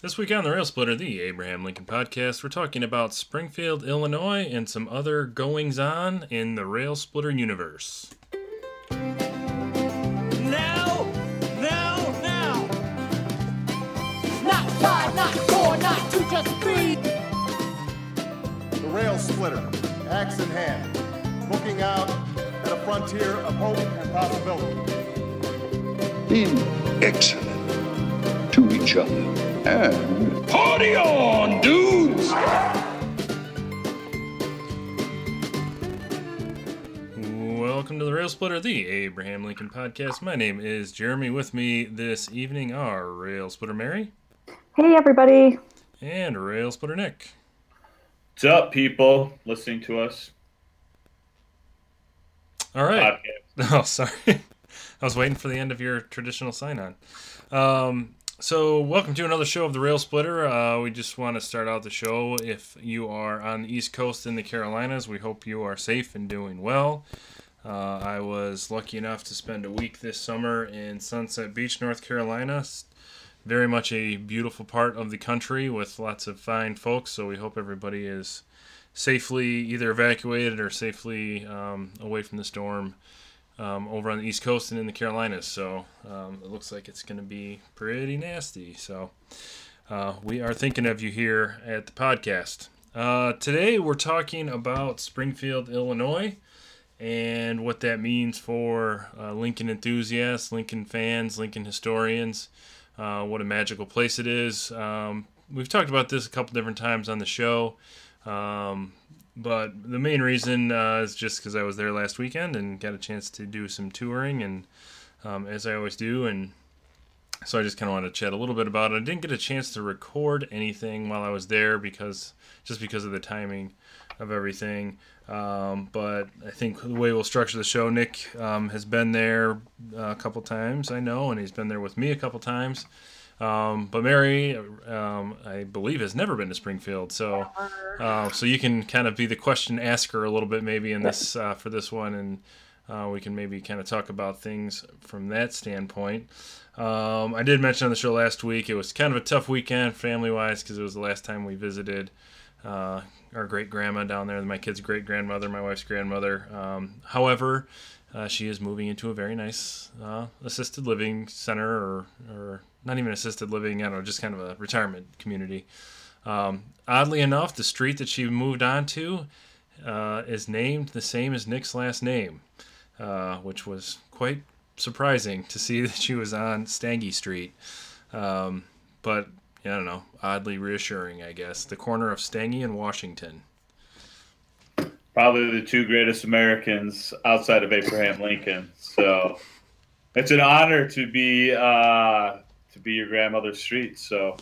This week on the Rail Splitter, the Abraham Lincoln podcast, we're talking about Springfield, Illinois, and some other goings on in the Rail Splitter universe. Now, now, now. Not five, not four, not two, just three. The Rail Splitter, axe in hand, looking out at a frontier of hope and possibility. being excellent to each other. And party on, dudes! Welcome to the Rail Splitter, the Abraham Lincoln podcast. My name is Jeremy. With me this evening are Rail Splitter Mary Hey, everybody. and Rail Splitter Nick. What's up, people listening to us? All right. Podcast. Oh, sorry. I was waiting for the end of your traditional sign on. Um, so, welcome to another show of the Rail Splitter. Uh, we just want to start out the show. If you are on the East Coast in the Carolinas, we hope you are safe and doing well. Uh, I was lucky enough to spend a week this summer in Sunset Beach, North Carolina. Very much a beautiful part of the country with lots of fine folks. So, we hope everybody is safely either evacuated or safely um, away from the storm um, over on the East Coast and in the Carolinas. So um, it looks like it's going to be pretty nasty. So uh, we are thinking of you here at the podcast. Uh, today we're talking about Springfield, Illinois, and what that means for uh, Lincoln enthusiasts, Lincoln fans, Lincoln historians. Uh, what a magical place it is. Um, we've talked about this a couple different times on the show. Um, but the main reason uh, is just because I was there last weekend and got a chance to do some touring, and um, as I always do, and so I just kind of wanted to chat a little bit about it. I didn't get a chance to record anything while I was there because just because of the timing of everything. Um, but I think the way we'll structure the show, Nick um, has been there a couple times, I know, and he's been there with me a couple times. Um, but Mary, um, I believe, has never been to Springfield, so uh, so you can kind of be the question asker a little bit maybe in this uh, for this one, and uh, we can maybe kind of talk about things from that standpoint. Um, I did mention on the show last week it was kind of a tough weekend family wise because it was the last time we visited uh, our great grandma down there, my kid's great grandmother, my wife's grandmother. Um, however, uh, she is moving into a very nice uh, assisted living center or, or not even assisted living, I don't know, just kind of a retirement community. Um, oddly enough, the street that she moved on to uh, is named the same as Nick's last name, uh, which was quite surprising to see that she was on Stangy Street. Um, but I don't know, oddly reassuring, I guess. The corner of Stangy and Washington. Probably the two greatest Americans outside of Abraham Lincoln. So it's an honor to be uh, to be your grandmother's street. So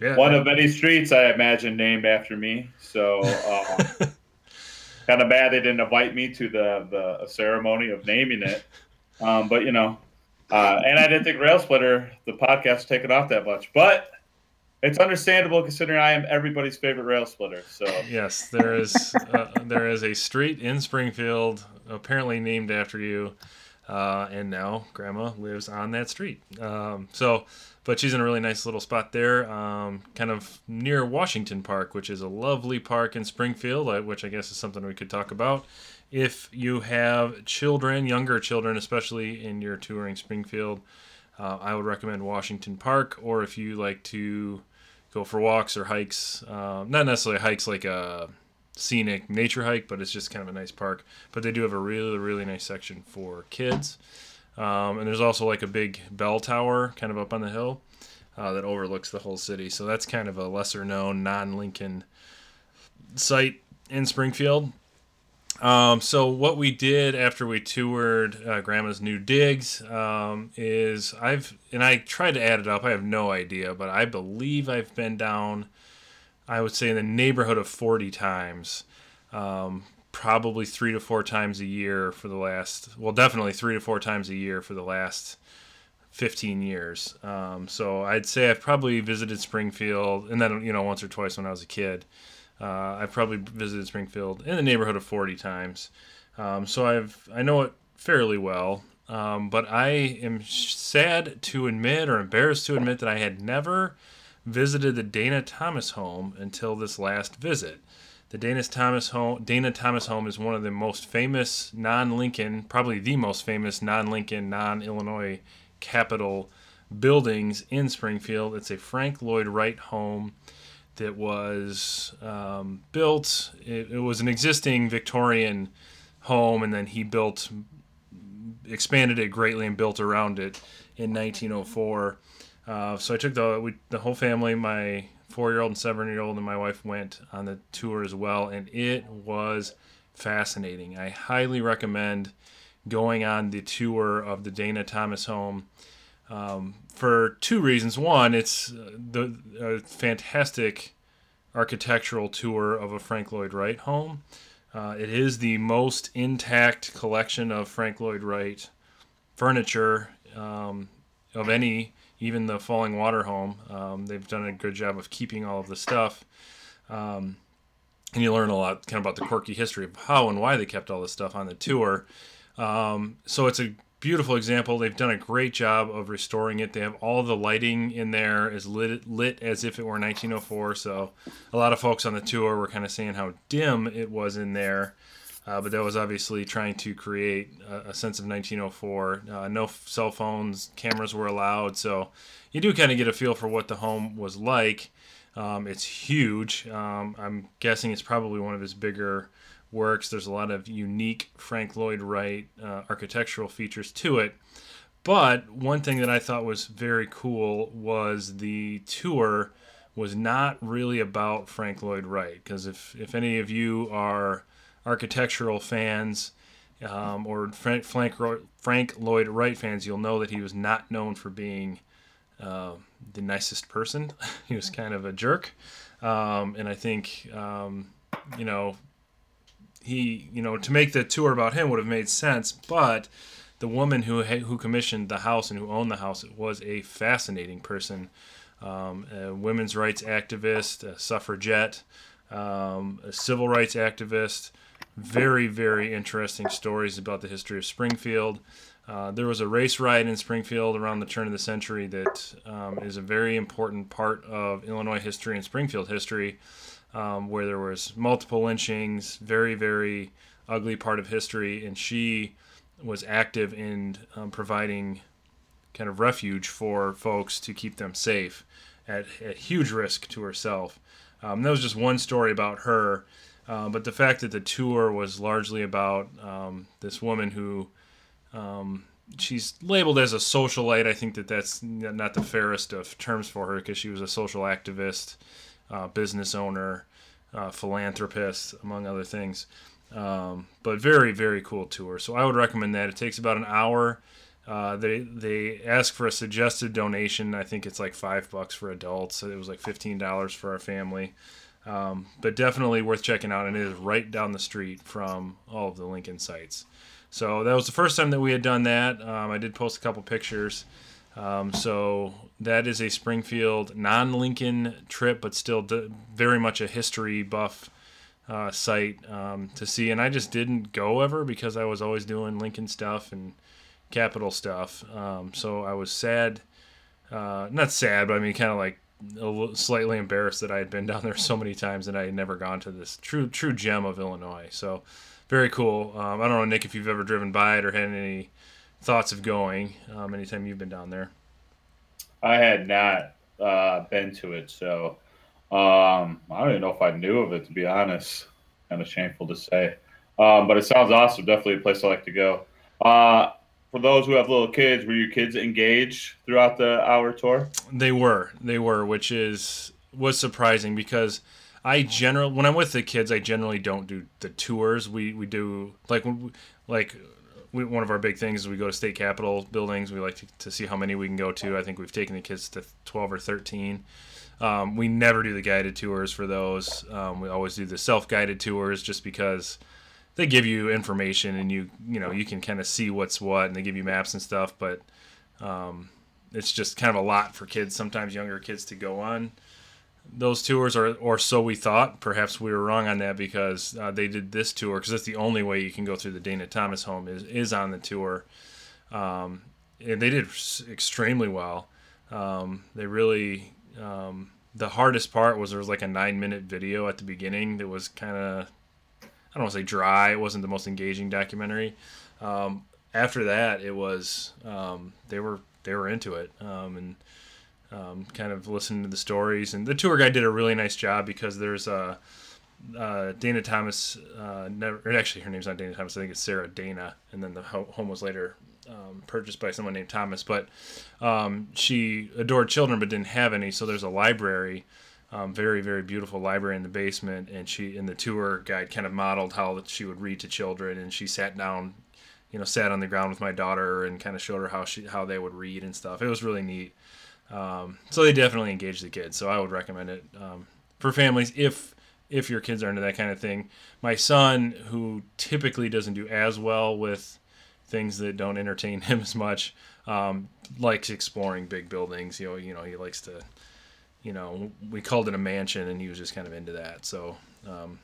Yeah, one of many streets I imagine named after me. So uh, kind of bad they didn't invite me to the the ceremony of naming it. Um, but you know, uh, and I didn't think Rail Splitter the podcast taken off that much, but. It's understandable considering I am everybody's favorite rail splitter. So Yes, there is uh, there is a street in Springfield apparently named after you, uh, and now Grandma lives on that street. Um, so, but she's in a really nice little spot there, um, kind of near Washington Park, which is a lovely park in Springfield, which I guess is something we could talk about. If you have children, younger children, especially in your touring Springfield, uh, I would recommend Washington Park, or if you like to go for walks or hikes, um, not necessarily hikes like a scenic nature hike, but it's just kind of a nice park. But they do have a really, really nice section for kids. Um, and there's also like a big bell tower kind of up on the hill uh, that overlooks the whole city. So that's kind of a lesser known non Lincoln site in Springfield. Um, so what we did after we toured uh, Grandma's new digs um, is I've and I tried to add it up. I have no idea, but I believe I've been down. I would say in the neighborhood of forty times, um, probably three to four times a year for the last. Well, definitely three to four times a year for the last 15 years. Um, so I'd say I've probably visited Springfield, and then you know once or twice when I was a kid. Uh, I've probably visited Springfield in the neighborhood of 40 times. Um, so I've I know it fairly well. Um, but I am sad to admit or embarrassed to admit that I had never visited the Dana Thomas home until this last visit. The Dana Thomas home, Dana Thomas home is one of the most famous non-Lincoln, probably the most famous non-Lincoln, non-Illinois capital buildings in Springfield. It's a Frank Lloyd Wright home that was um, built. It, it was an existing Victorian home, and then he built, expanded it greatly and built around it in 1904. Uh, so I took the we, the whole family, my four-year-old and seven-year-old, and my wife went on the tour as well, and it was fascinating. I highly recommend going on the tour of the Dana Thomas home um, for two reasons. One, it's uh, the fantastic architectural tour of a Frank Lloyd Wright home. Uh, it is the most intact collection of Frank Lloyd Wright furniture um, of any, even the Falling Water home. Um, they've done a good job of keeping all of the stuff. Um, and you learn a lot kind of about the quirky history of how and why they kept all this stuff on the tour. Um, so it's a beautiful example. They've done a great job of restoring it. They have all the lighting in there is lit lit as if it were 1904. So a lot of folks on the tour were kind of saying how dim it was in there. Uh, but that was obviously trying to create a, a sense of 1904. Uh, no cell phones, cameras were allowed, so you do kind of get a feel for what the home was like. Um, it's huge. Um, I'm guessing it's probably one of his bigger works. There's a lot of unique Frank Lloyd Wright uh, architectural features to it. But one thing that I thought was very cool was the tour was not really about Frank Lloyd Wright. Because if, if any of you are architectural fans um, or Frank, Frank, Frank Lloyd Wright fans, you'll know that he was not known for being uh, the nicest person. he was kind of a jerk. Um, and I think, um, you know, he, you know, to make the tour about him would have made sense, but the woman who who commissioned the house and who owned the house was a fascinating person, um, a women's rights activist, a suffragette, um, a civil rights activist. Very, very interesting stories about the history of Springfield. Uh, there was a race riot in Springfield around the turn of the century that um, is a very important part of Illinois history and Springfield history um, where there was multiple lynchings, very very ugly part of history, and she was active in um, providing kind of refuge for folks to keep them safe at, huge risk to herself. Um, that was just one story about her, uh, but the fact that the tour was largely about um, this woman who um, she's labeled as a socialite. I think that that's not the fairest of terms for her because she was a social activist uh, business owner, uh, philanthropist, among other things. Um, but very, very cool tour. So I would recommend that. It takes about an hour. Uh, they they ask for a suggested donation. I think it's like five bucks for adults. It was like fifteen dollars for our family. Um, but definitely worth checking out, and it is right down the street from all of the Lincoln sites. So that was the first time that we had done that. Um, I did post a couple pictures. Um, so that is a Springfield non-Lincoln trip, but still d- very much a history buff uh, site um, to see. And I just didn't go ever because I was always doing Lincoln stuff and Capital stuff. Um, so I was sad, uh, not sad, but I mean kind of like slightly embarrassed that I had been down there so many times and I had never gone to this true true gem of Illinois. So very cool. Um, I don't know, Nick, if you've ever driven by it or had any thoughts of going um, anytime you've been down there. I had not uh, been to it, so um, I don't even know if I knew of it to be honest. Kind of shameful to say, um, but it sounds awesome. Definitely a place I like to go. Uh, for those who have little kids, were your kids engaged throughout the hour tour? They were, they were, which is was surprising because I generally when I'm with the kids, I generally don't do the tours. We we do like when like we, one of our big things is we go to state capitol buildings. We like to, to see how many we can go to. I think we've taken the kids to 12 or 13. Um, we never do the guided tours for those. Um, we always do the self-guided tours just because they give you information and you you know you can kind of see what's what and they give you maps and stuff. But um, it's just kind of a lot for kids, sometimes younger kids, to go on those tours, or or so we thought. Perhaps we were wrong on that because uh, they did this tour because that's the only way you can go through the Dana Thomas home is is on the tour. Um, and they did extremely well. Um, they really um, the hardest part was there was like a nine minute video at the beginning that was kind of I don't want to say dry. It wasn't the most engaging documentary. Um, after that, it was um, they were they were into it um, and um, kind of listening to the stories. And the tour guide did a really nice job because there's a uh, Dana Thomas. Uh, never, actually, her name's not Dana Thomas. I think it's Sarah Dana, and then the home was later um, purchased by someone named Thomas. But um, she adored children, but didn't have any. So there's a library, um, very very beautiful library in the basement, and she in the tour guide kind of modeled how she would read to children, and she sat down. You know, sat on the ground with my daughter and kind of showed her how she how they would read and stuff. It was really neat. Um, so they definitely engage the kids. So I would recommend it um, for families if if your kids are into that kind of thing. My son, who typically doesn't do as well with things that don't entertain him as much, um, likes exploring big buildings. You know, you know, he likes to, you know, we called it a mansion, and he was just kind of into that. So um,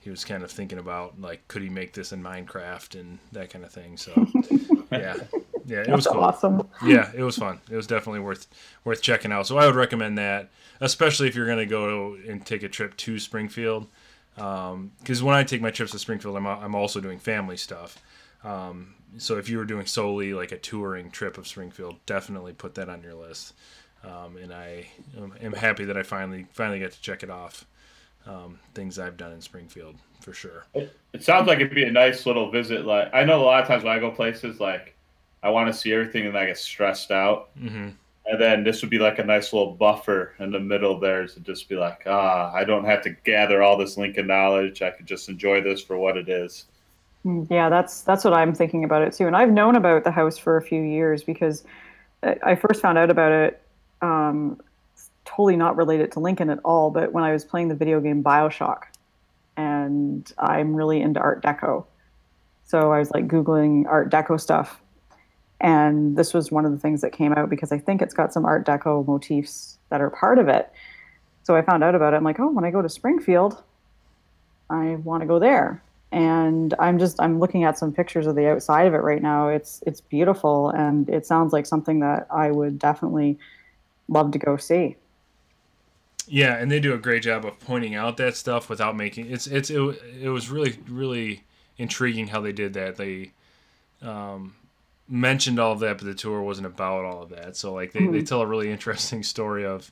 he was kind of thinking about like, could he make this in Minecraft and that kind of thing. So yeah, yeah, it was cool awesome. yeah, it was fun. It was definitely worth worth checking out. So I would recommend that, especially if you're going to go and take a trip to Springfield. Because when I take my trips to Springfield, I'm I'm also doing family stuff. Um, so if you were doing solely like a touring trip of Springfield, definitely put that on your list. Um, and I um, am happy that I finally finally got to check it off. Um, things I've done in Springfield for sure. It sounds like it'd be a nice little visit. Like I know a lot of times when I go places, like I want to see everything and I get stressed out. hmm And then this would be like a nice little buffer in the middle there to just be like, ah, I don't have to gather all this Lincoln knowledge. I could just enjoy this for what it is. Mm, Yeah, that's that's what I'm thinking about it too. And I've known about the house for a few years because I I first found out about it um, totally not related to Lincoln at all. But when I was playing the video game Bioshock, and I'm really into Art Deco, so I was like googling Art Deco stuff, and this was one of the things that came out because I think it's got some Art Deco motifs that are part of it. So I found out about it. I'm like, oh, when I go to Springfield, I want to go there. And I'm just I'm looking at some pictures of the outside of it right now. It's it's beautiful and it sounds like something that I would definitely love to go see. Yeah, and they do a great job of pointing out that stuff without making it's it's it, it was really really intriguing how they did that. They um, mentioned all of that, but the tour wasn't about all of that. So like they, they tell a really interesting story of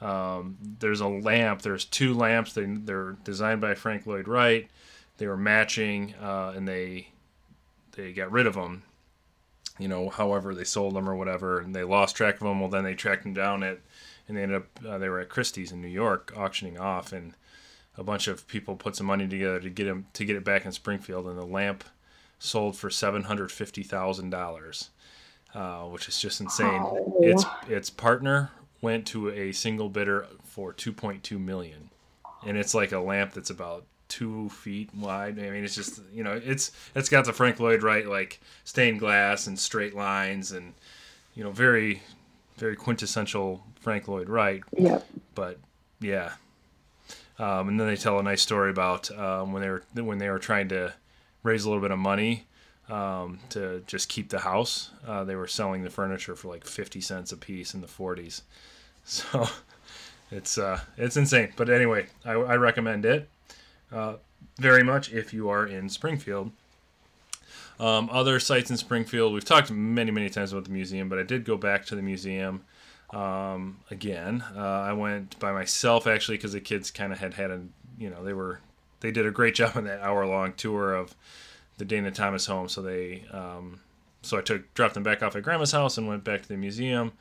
um, there's a lamp. There's two lamps. They they're designed by Frank Lloyd Wright. They were matching, uh, and they they got rid of them. You know, however they sold them or whatever, and they lost track of them. Well, then they tracked them down at, and they ended up uh, they were at Christie's in New York auctioning off, and a bunch of people put some money together to get them to get it back in Springfield, and the lamp sold for seven hundred fifty thousand dollars, uh, which is just insane. Its its partner went to a single bidder for two point two million, and it's like a lamp that's about two feet wide. I mean, it's just you know, it's it's got the Frank Lloyd Wright like stained glass and straight lines, and you know, very very quintessential Frank Lloyd Wright Yep. but yeah. Um, and then they tell a nice story about um, when they were when they were trying to raise a little bit of money um, to just keep the house. Uh, they were selling the furniture for like fifty cents a piece in the forties. So it's uh, it's insane. But anyway, I, I recommend it uh, very much if you are in Springfield. Um, other sites in Springfield, we've talked many, many times about the museum, but I did go back to the museum um, again. Uh, I went by myself actually because the kids kind of had had a, you know, they were, they did a great job on that hour long tour of the Dana Thomas home. So they, um, so I took dropped them back off at Grandma's house and went back to the museum.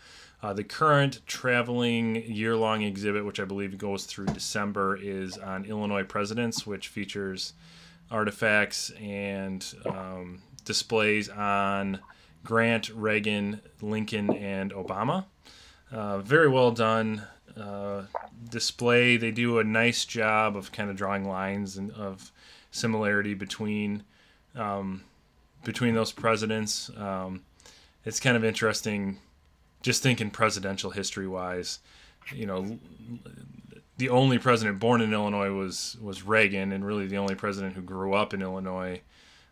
Uh, the current traveling year long exhibit, which I believe goes through December, is on Illinois presidents, which features artifacts and um, displays on Grant, Reagan, Lincoln, and Obama. Uh, very well done display. They do a nice job of kind of drawing lines and of similarity between um, between those presidents. Um, it's kind of interesting, just thinking presidential history wise. You know, the only president born in Illinois was was Reagan, and really the only president who grew up in Illinois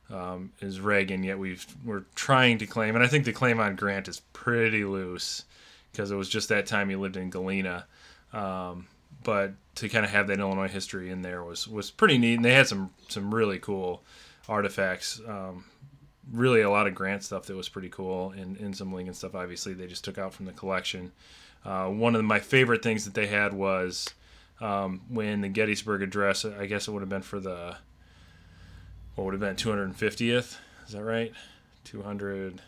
um, is Reagan. Yet we've we're trying to claim, and I think the claim on Grant is pretty loose because it was just that time he lived in Galena. Um, but to kind of have that Illinois history in there was was pretty neat. And they had some some really cool artifacts. Um, really, a lot of Grant stuff that was pretty cool, and, and some Lincoln stuff. Obviously, they just took out from the collection. Uh, one of my favorite things that they had was um, when the Gettysburg Address. I guess it would have been for the what would have been 250th. Is that right? 200.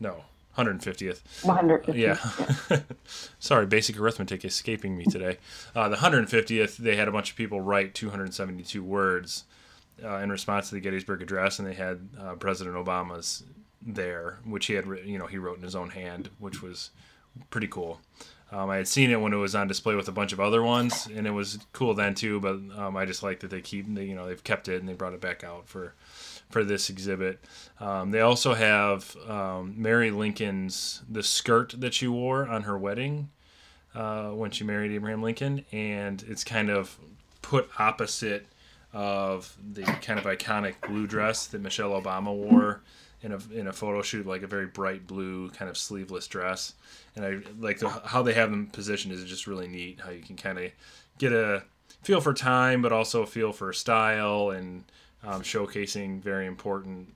No, 150th. 150. Yeah. Sorry, basic arithmetic escaping me today. Uh, the 150th, they had a bunch of people write 272 words uh, in response to the Gettysburg Address, and they had uh, President Obama's there, which he had, you know, he wrote in his own hand, which was pretty cool. Um, I had seen it when it was on display with a bunch of other ones, and it was cool then too. But um, I just like that they keep, they, you know, they've kept it and they brought it back out for for this exhibit. Um, they also have um, Mary Lincoln's the skirt that she wore on her wedding uh, when she married Abraham Lincoln, and it's kind of put opposite of the kind of iconic blue dress that Michelle Obama wore in a in a photo shoot, like a very bright blue kind of sleeveless dress. And I like the, how they have them positioned is just really neat. How you can kind of get a feel for time, but also a feel for style and um, showcasing very important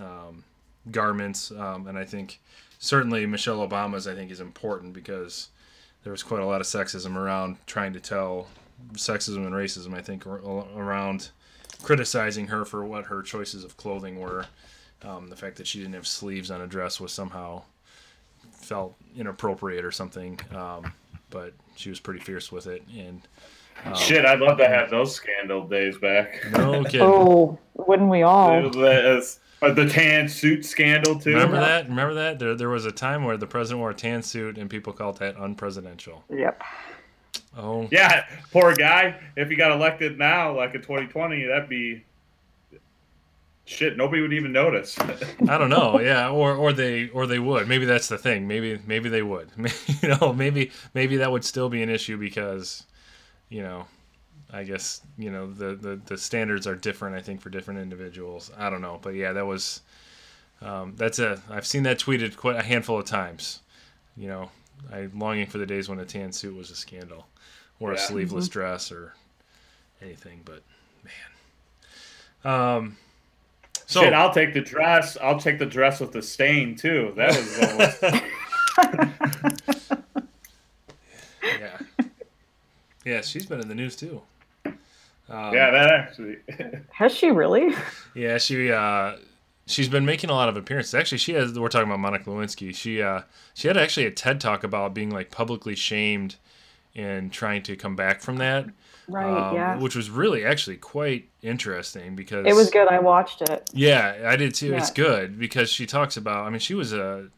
um, garments. Um, and I think certainly Michelle Obama's I think is important because there was quite a lot of sexism around trying to tell sexism and racism. I think around criticizing her for what her choices of clothing were. Um, the fact that she didn't have sleeves on a dress was somehow felt inappropriate or something. Um, but she was pretty fierce with it, and Shit, I'd love to have those scandal days back. no kidding. Oh, wouldn't we all? The, uh, the tan suit scandal too. Remember that? Remember that? There, there was a time where the president wore a tan suit and people called that unpresidential. Yep. Oh, Yeah, poor guy. If he got elected now, like in 2020, that'd be shit. Nobody would even notice. I don't know. Yeah, or or they or they would. Maybe that's the thing. Maybe maybe they would. you know, maybe maybe that would still be an issue because, you know, I guess you know the the, the standards are different. I think for different individuals. I don't know, but yeah, that was. Um, that's a. I've seen that tweeted quite a handful of times. You know, I longing for the days when a tan suit was a scandal, or a Yeah. sleeveless dress, or anything. But man, um. So Shit, I'll take the dress. I'll take the dress with the stain too. That was almost, Yeah. Yeah, she's been in the news too. Um, yeah, that actually. Has she really? Yeah, she uh she's been making a lot of appearances. Actually, she has we're talking about Monica Lewinsky. She uh she had actually a TED talk about being like publicly shamed and trying to come back from that. Right. um, yeah. Which was really actually quite interesting because It was good. I watched it. Yeah, I did too. It's good because she talks about. I mean, she was a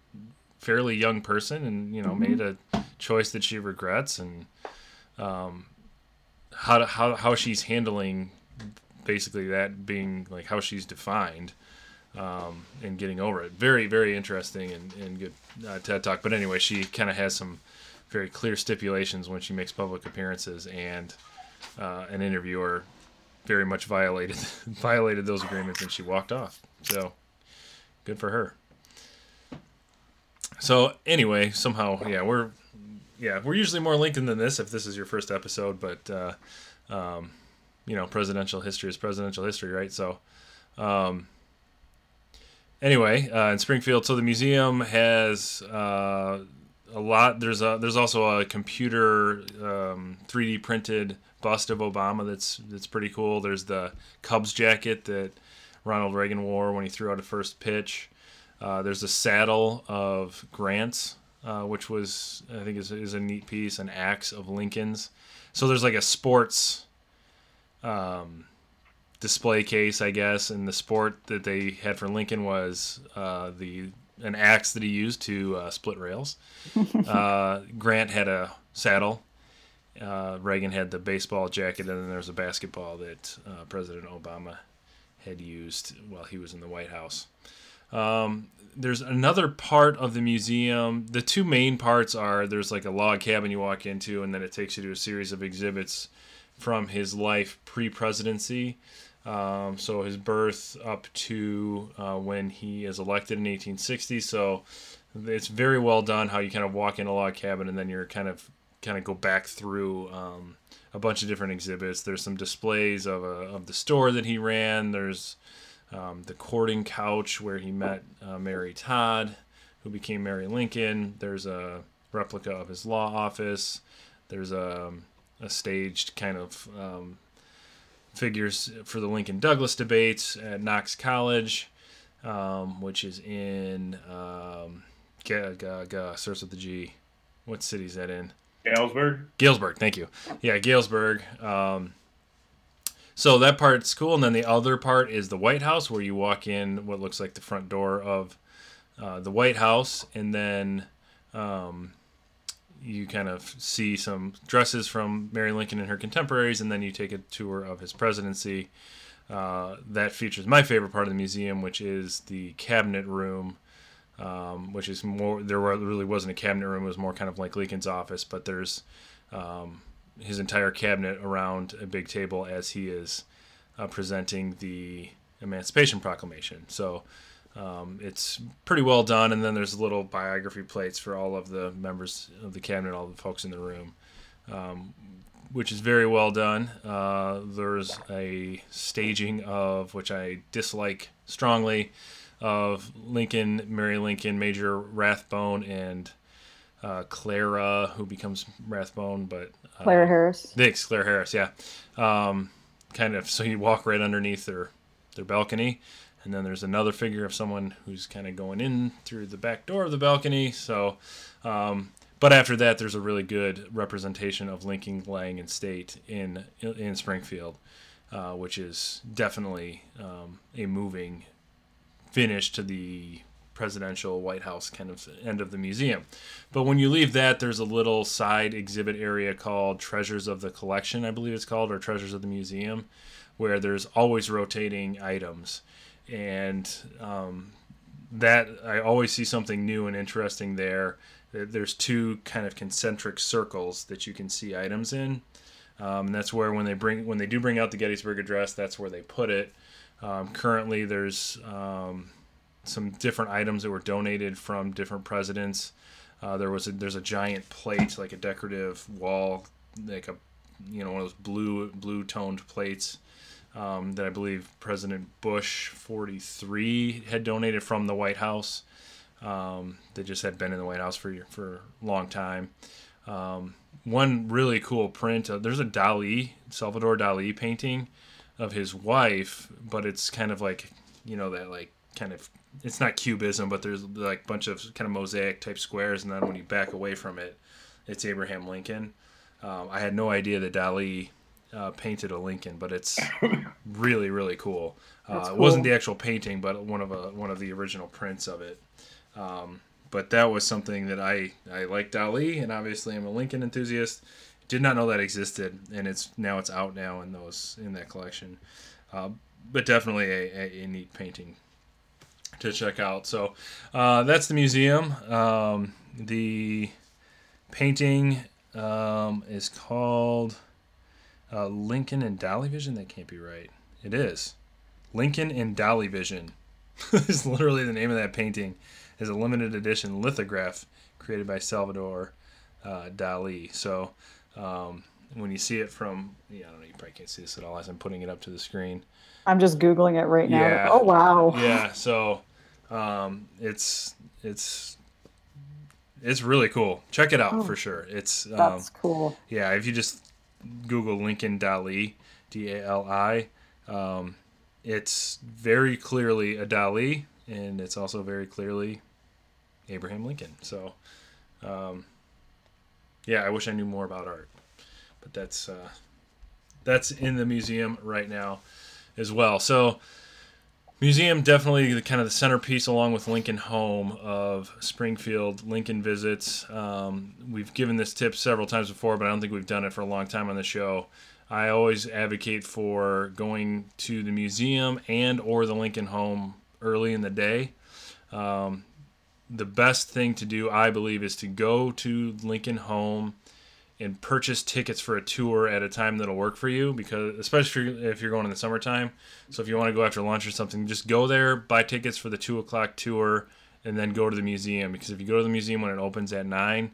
fairly young person, and you know, made a choice that she regrets, and um, how how how she's handling basically that being like how she's defined, um, and getting over it. Very very interesting and and good uh, TED talk. But anyway, she kind of has some very clear stipulations when she makes public appearances, and uh, an interviewer very much violated violated those agreements and she walked off. So good for her. So anyway, somehow, yeah, we're yeah, we're usually more Lincoln than this if this is your first episode, but uh, um, you know, presidential history is presidential history, right? So um, anyway, uh, in Springfield, so the museum has uh, a lot. There's a there's also a computer um, 3D printed bust of Obama that's that's pretty cool. There's the Cubs jacket that Ronald Reagan wore when he threw out a first pitch. Uh, there's a saddle of Grant's, uh, which was I think is, is a neat piece. An axe of Lincoln's. So there's like a sports um, display case, I guess, and the sport that they had for Lincoln was uh, the an axe that he used to uh, split rails. uh, Grant had a saddle. Uh, Reagan had the baseball jacket, and then there was a basketball that uh, President Obama had used while he was in the White House. Um, there's another part of the museum. The two main parts are there's like a log cabin you walk into, and then it takes you to a series of exhibits from his life pre-presidency. Um, so his birth up to uh, when he is elected in 1860. So it's very well done how you kind of walk in a log cabin and then you're kind of kind of go back through um, a bunch of different exhibits. There's some displays of, a, of the store that he ran. There's um, the courting couch where he met uh, Mary Todd, who became Mary Lincoln. There's a replica of his law office. There's a, a staged kind of um, figures for the Lincoln Douglas debates at Knox College, um, which is in um, Ga, Ga, Ga, starts with the G. What city is that in? Galesburg. Galesburg, thank you. Yeah, Galesburg. Um, so that part's cool, and then the other part is the White House, where you walk in what looks like the front door of uh, the White House, and then um, you kind of see some dresses from Mary Lincoln and her contemporaries, and then you take a tour of his presidency. Uh, that features my favorite part of the museum, which is the cabinet room, um, which is more. There really wasn't a cabinet room; it was more kind of like Lincoln's office. But there's um, his entire cabinet around a big table as he is uh, presenting the Emancipation Proclamation. So um, it's pretty well done, and then there's little biography plates for all of the members of the cabinet, all the folks in the room, um, which is very well done. Uh, there's a staging of which I dislike strongly of Lincoln, Mary Lincoln, Major Rathbone, and uh, Clara, who becomes Rathbone, but uh, Clara Harris. Thanks, Claire Harris. Yeah, um, kind of. So you walk right underneath their their balcony, and then there's another figure of someone who's kind of going in through the back door of the balcony. So, um, but after that, there's a really good representation of Lincoln, Lang, and State in in Springfield, uh, which is definitely um, a moving finish to the presidential White House kind of end of the museum. But when you leave that, there's a little side exhibit area called Treasures of the Collection, I believe it's called, or Treasures of the Museum, where there's always rotating items. And um, that I always see something new and interesting there. There's two kind of concentric circles that you can see items in. Um, and that's where when they bring when they do bring out the Gettysburg Address, that's where they put it. Um, currently, there's um, some different items that were donated from different presidents. Uh, there was a, there's a giant plate, like a decorative wall, like a you know one of those blue blue toned plates um, that I believe President Bush 43 had donated from the White House. Um, they just had been in the White House for for a long time. Um, one really cool print. Uh, there's a Dali, Salvador Dali painting of his wife, but it's kind of like you know that like kind of it's not cubism, but there's like a bunch of kind of mosaic type squares, and then when you back away from it, it's Abraham Lincoln. Um, I had no idea that Dali uh, painted a Lincoln, but it's really really cool. Uh, That's It wasn't the actual painting, but one of a one of the original prints of it. Um, but that was something that I I like Dali, and obviously I'm a Lincoln enthusiast. Did not know that existed, and it's now it's out now in those in that collection. Uh, but definitely a, a, a neat painting to check out. So uh, that's the museum. Um, the painting um, is called uh, Lincoln and Dalivision. That can't be right. It is Lincoln and Dalivision. is literally the name of that painting. Is a limited edition lithograph created by Salvador uh, Dali. So um, when you see it from, yeah, I don't know, you probably can't see this at all as I'm putting it up to the screen. I'm just googling it right now. Yeah. Oh wow. Yeah, so um, it's it's it's really cool. Check it out Oh, for sure. It's um, That's cool. yeah. If you just Google Lincoln Dali, D A L I, um, it's very clearly a Dali, and it's also very clearly Abraham Lincoln. So, um, yeah, I wish I knew more about art, but that's uh, that's in the museum right now as well. So, museum definitely the kind of the centerpiece along with Lincoln Home of Springfield Lincoln visits. Um, we've given this tip several times before, but I don't think we've done it for a long time on the show. I always advocate for going to the museum and or the Lincoln Home early in the day. Um, the best thing to do, I believe, is to go to Lincoln Home and purchase tickets for a tour at a time that'll work for you because especially if you're, going in the summertime so if you want to go after lunch or something just go there buy tickets for the two o'clock tour and then go to the museum because if you go to the museum when it opens at nine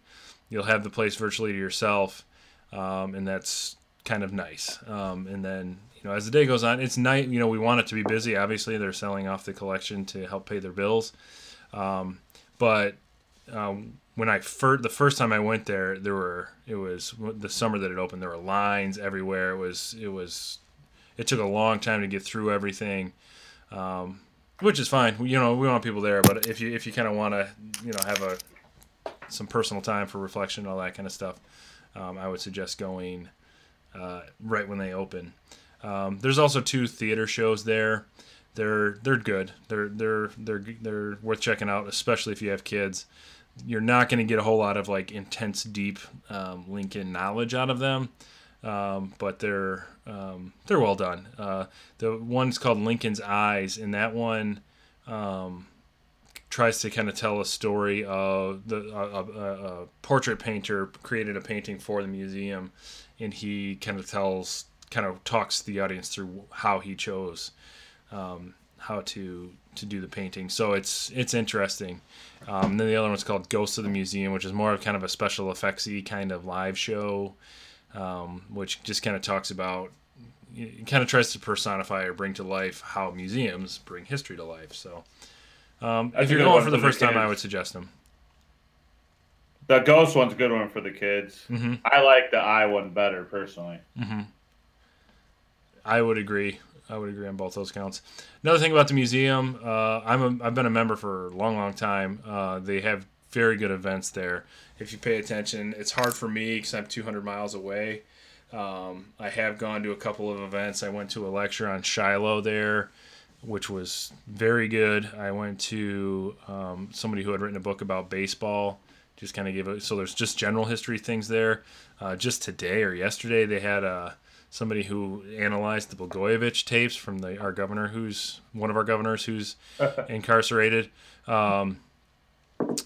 you'll have the place virtually to yourself um, and that's kind of nice. Um, and then you know as the day goes on, it's night. You know we want it to be busy. Obviously, they're selling off the collection to help pay their bills. Um, but um, when I first the first time I went there, there were it was the summer that it opened. There were lines everywhere. It was it was it took a long time to get through everything, um, which is fine. You know we want people there, but if you if you kind of want to you know have a some personal time for reflection, and all that kind of stuff, um, I would suggest going uh, right when they open. Um, there's also two theater shows there. They're they're good. They're they're they're they're worth checking out, especially if you have kids. You're not going to get a whole lot of like intense, deep um, Lincoln knowledge out of them, um, but they're um, they're well done. Uh, the one's called Lincoln's Eyes, and that one um, tries to kind of tell a story of the a, a, a portrait painter created a painting for the museum, and he kind of tells kind of talks the audience through how he chose um, how to to do the painting. So it's it's interesting. Um, then the other one's called Ghosts of the Museum, which is more of kind of a special effectsy kind of live show, um, which just kind of talks about it kind of tries to personify or bring to life how museums bring history to life. So um, if you're going for the for the first time, I would suggest them. The ghost one's a good one for the kids. Mhm. I like the eye one better personally. I would agree. I would agree on both those counts. Another thing about the museum, uh, I'm a, I've been a member for a long, long time. Uh, they have very good events there. If you pay attention, it's hard for me because I'm 200 miles away. Um, I have gone to a couple of events. I went to a lecture on Shiloh there, which was very good. I went to um, somebody who had written a book about baseball. Just kind of gave it. So there's just general history things there. Uh, just today or yesterday, they had a somebody who analyzed the Blagojevich tapes from the our governor, who's one of our governors who's incarcerated. Um,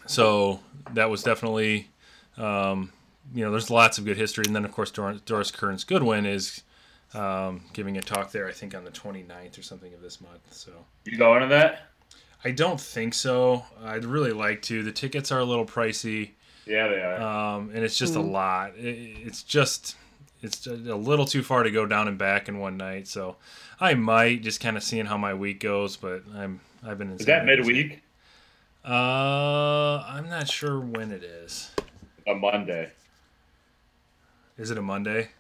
so that was definitely, um, you know, there's lots of good history, and then of course Doris, Doris Kearns Goodwin is um, giving a talk there, I think on the 29th or something of this month. So You going to that? I don't think so. I'd really like to. The tickets are a little pricey Yeah, they are. um, and it's just a lot. It, it's just it's a little too far to go down and back in one night. So I might just kind of seeing how my week goes, but I'm I've been in Is that midweek? Uh, I'm not sure when it is. A Monday. Is it a Monday?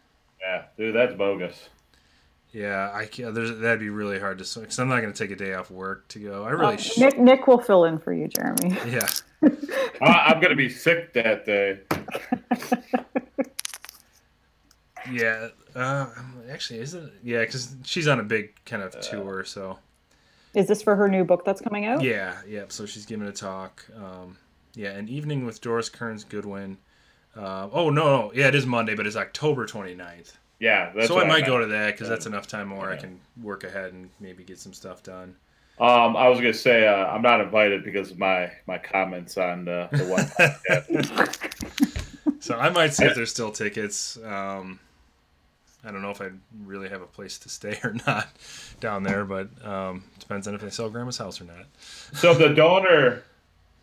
Yeah, dude, that's bogus. Yeah, I can't, there's that'd be really hard to because I'm not going to take a day off work to go. I really sh- Nick Nick will fill in for you, Jeremy. yeah. I, I'm gonna be sick that day. Yeah, uh, actually, is it? Yeah, because she's on a big kind of tour, so Is this for her new book that's coming out? Yeah, yeah. So she's giving a talk. Um, yeah, an evening with Doris Kearns Goodwin. Uh, oh no, no, yeah, it is Monday, but it's October 29th. Yeah, that's so I might meant. go to that because that's enough time more. I can work ahead and maybe get some stuff done. Um, I was gonna say uh, I'm not invited because of my my comments on the, the one. So I might see if there's still tickets. Um, I don't know if I really have a place to stay or not down there, but um, depends on if they sell Grandma's house or not. so the donor,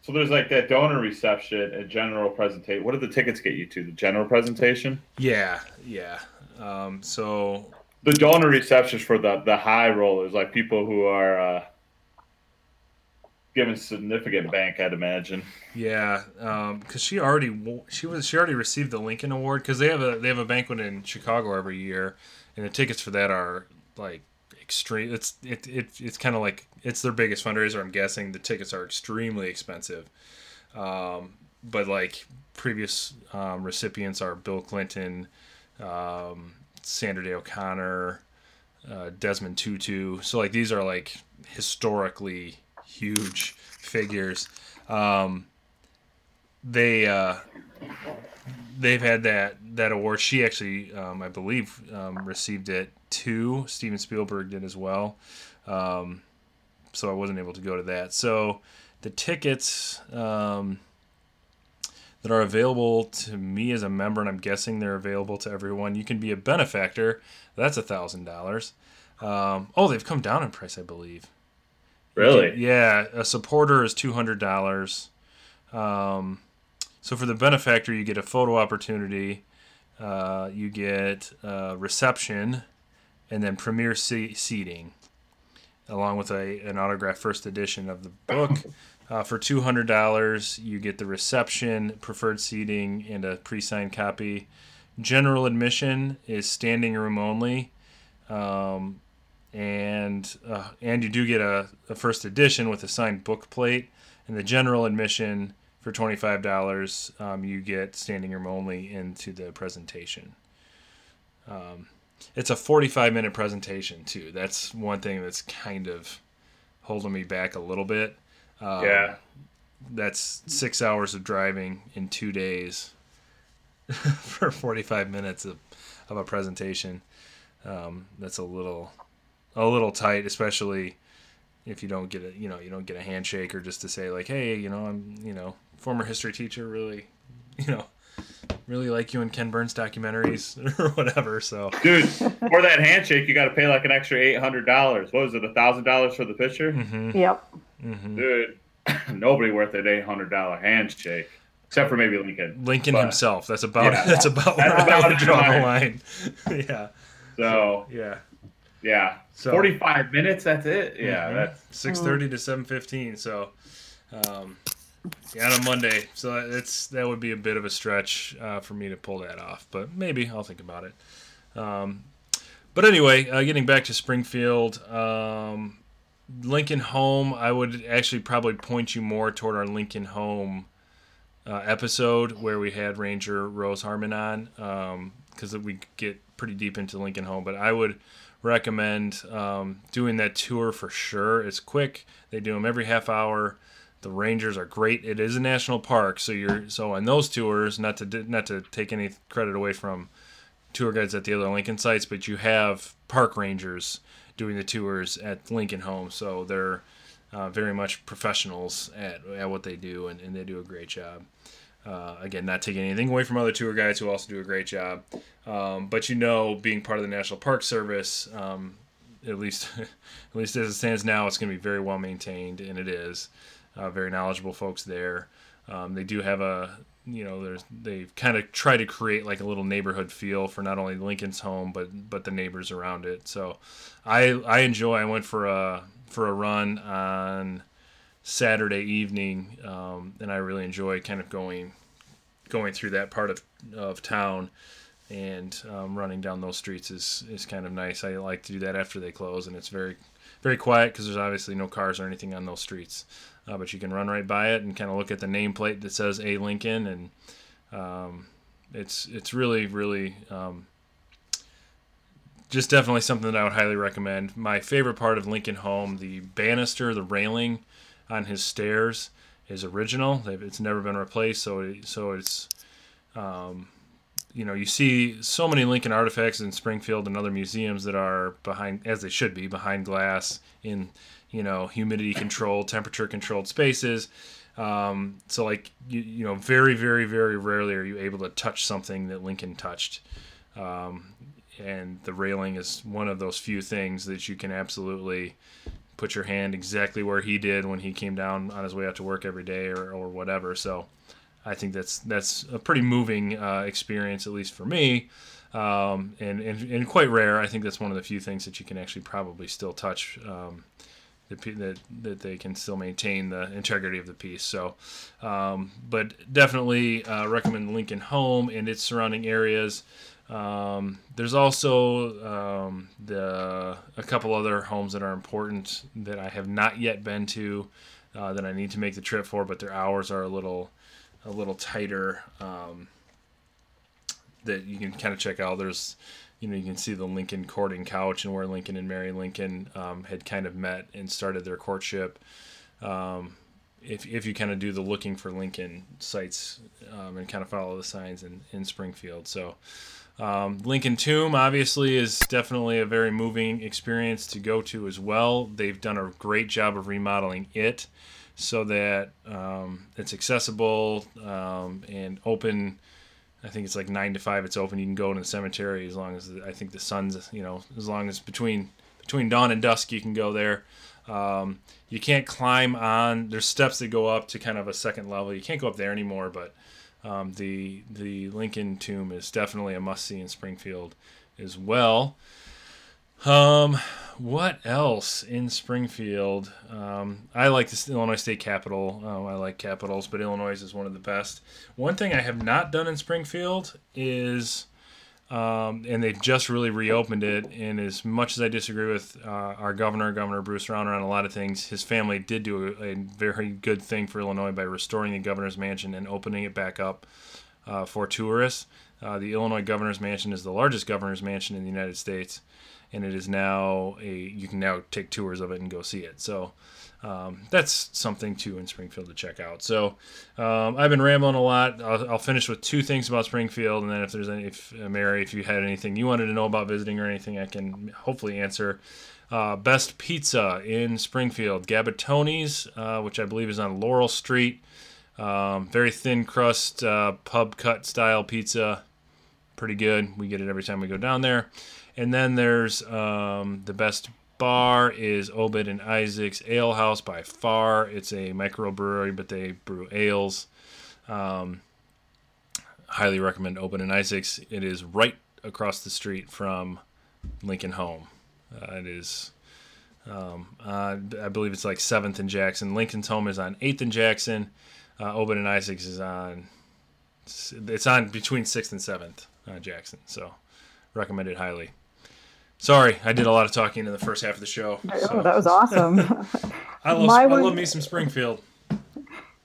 so there's like that donor reception and general presentation. What did the tickets get you to? The general presentation. Yeah, yeah. Um, so The donor receptions for the the high rollers, like people who are uh, given significant bank, I'd imagine. Yeah, because she already she was she already received the Lincoln Award because they have a they have a banquet in Chicago every year, and the tickets for that are like extreme. It's it, it it's kind of like it's their biggest fundraiser. I'm guessing the tickets are extremely expensive, um, but like previous um, recipients are Bill Clinton, um, Sandra Day O'Connor, uh, Desmond Tutu. So like these are like historically huge figures. Um, they uh, they've had that that award. She actually, um, I believe, um, received it too. Steven Spielberg did as well. Um, so I wasn't able to go to that. So the tickets um, that are available to me as a member, and I'm guessing they're available to everyone. You can be a benefactor. That's a thousand dollars. Um, oh, they've come down in price, I believe. Really? Yeah, a supporter is two hundred dollars. Um, so for the benefactor, you get a photo opportunity, uh, you get uh, reception, and then premier se- seating, along with a an autographed first edition of the book. Uh, for two hundred dollars, you get the reception, preferred seating, and a pre-signed copy. General admission is standing room only, um, and uh, and you do get a, a first edition with a signed book plate. And the general admission for twenty five dollars, um, you get standing room only into the presentation. Um, it's a forty five minute presentation too. That's one thing that's kind of holding me back a little bit. Um, yeah. that's six hours of driving in two days for 45 minutes of, of a presentation. Um, that's a little, a little tight, especially if you don't get a, you know, you don't get a handshake or just to say like, hey, you know, I'm, you know, former history teacher, really, you know, really like you in Ken Burns documentaries or whatever. So Dude, for that handshake, you got to pay like an extra eight hundred dollars. What was it, a thousand dollars for the picture? Mm-hmm. Yep. Dude, nobody worth an eight hundred dollar handshake, except for maybe Lincoln. Lincoln But- himself. That's about Yeah. that's about That's where I about would draw the line. yeah. So Yeah. Yeah, So- forty-five minutes. That's it. Yeah, Mhm. that's six thirty to seven fifteen. So, um, yeah, on a Monday. So it's that would be a bit of a stretch uh, for me to pull that off, but maybe I'll think about it. Um, but anyway, uh, getting back to Springfield, um, Lincoln Home. I would actually probably point you more toward our Lincoln Home uh, episode where we had Ranger Rose Harmon on because we get pretty deep into Lincoln Home. But I would recommend um, doing that tour for sure. It's quick. They do them every half hour. The Rangers are great. It is a national park, so you're so on those tours. Not to not to take any credit away from tour guides at the other Lincoln sites, but you have park rangers doing the tours at Lincoln Home, so they're uh, very much professionals at, at what they do, and, and they do a great job. Uh, again, not taking anything away from other tour guides who also do a great job, um, but you know, being part of the National Park Service, um, at least at least as it stands now, it's going to be very well maintained, and it is. Uh, very knowledgeable folks there. Um, they do have a you know there's they kind of try to create like a little neighborhood feel for not only Lincoln's home but but the neighbors around it. So I I enjoy. I went for a for a run on Saturday evening, um, and I really enjoy kind of going going through that part of of town and um, running down those streets is is kind of nice. I like to do that after they close, and it's very very quiet because there's obviously no cars or anything on those streets. Uh, but you can run right by it and kind of look at the nameplate that says A Lincoln, and um, it's it's really really um, just definitely something that I would highly recommend. My favorite part of Lincoln Home, the banister, the railing on his stairs, is original. It's never been replaced, so so it's um, you know you see so many Lincoln artifacts in Springfield and other museums that are behind as they should be behind glass in you know humidity controlled, temperature controlled spaces. Um, so like you, you know very very very rarely are you able to touch something that Lincoln touched. Um, and the railing is one of those few things that you can absolutely put your hand exactly where he did when he came down on his way out to work every day or, or whatever. So I think that's that's a pretty moving uh, experience, at least for me, um, and, and and quite rare. I think that's one of the few things that you can actually probably still touch. Um, that, that that they can still maintain the integrity of the piece. So, um, but definitely uh, recommend Lincoln Home and its surrounding areas. Um, there's also um, the a couple other homes that are important that I have not yet been to uh, that I need to make the trip for, but their hours are a little a little tighter. Um, that you can kind of check out. There's you know you can see the Lincoln courting couch and where Lincoln and Mary Lincoln um, had kind of met and started their courtship. Um, if, if you kind of do the looking for Lincoln sites um, and kind of follow the signs in, in Springfield. So, um, Lincoln Tomb obviously is definitely a very moving experience to go to as well. They've done a great job of remodeling it so that um, it's accessible um, and open. I think it's like nine to five. It's open. You can go to the cemetery as long as the, I think the sun's you know as long as between between dawn and dusk you can go there. Um, you can't climb on. There's steps that go up to kind of a second level. You can't go up there anymore, but um, the the Lincoln Tomb is definitely a must see in Springfield as well. Um, what else in Springfield? Um, I like the Illinois State Capitol. Oh, I like capitols, but Illinois is one of the best. One thing I have not done in Springfield is, um, and they've just really reopened it. And as much as I disagree with uh, our governor, Governor Bruce Rauner, on a lot of things, his family did do a, a very good thing for Illinois by restoring the governor's mansion and opening it back up uh, for tourists. Uh, the Illinois governor's mansion is the largest governor's mansion in the United States and it is now a you can now take tours of it and go see it. So um, that's something too in Springfield to check out. So um, I've been rambling a lot. I'll, I'll, finish with two things about Springfield, and then if there's any, if uh, Mary, if you had anything you wanted to know about visiting or anything, I can hopefully answer. Uh, best pizza in Springfield, Gabatoni's, uh, which I believe is on Laurel Street. Um, very thin crust, uh, pub cut style pizza. Pretty good. We get it every time we go down there. And then there's um, the best bar is Obed and Isaac's Ale House by far. It's a microbrewery, but they brew ales. Um, highly recommend Obed and Isaac's. It is right across the street from Lincoln Home. Uh, it is, um, uh, I believe it's like 7th and Jackson. Lincoln's Home is on 8th and Jackson. Uh, Obed and Isaac's is on, it's on between 6th and 7th uh, Jackson. So recommend it highly. Sorry, I did a lot of talking in the first half of the show. Oh, that was awesome. I love, I love me some Springfield.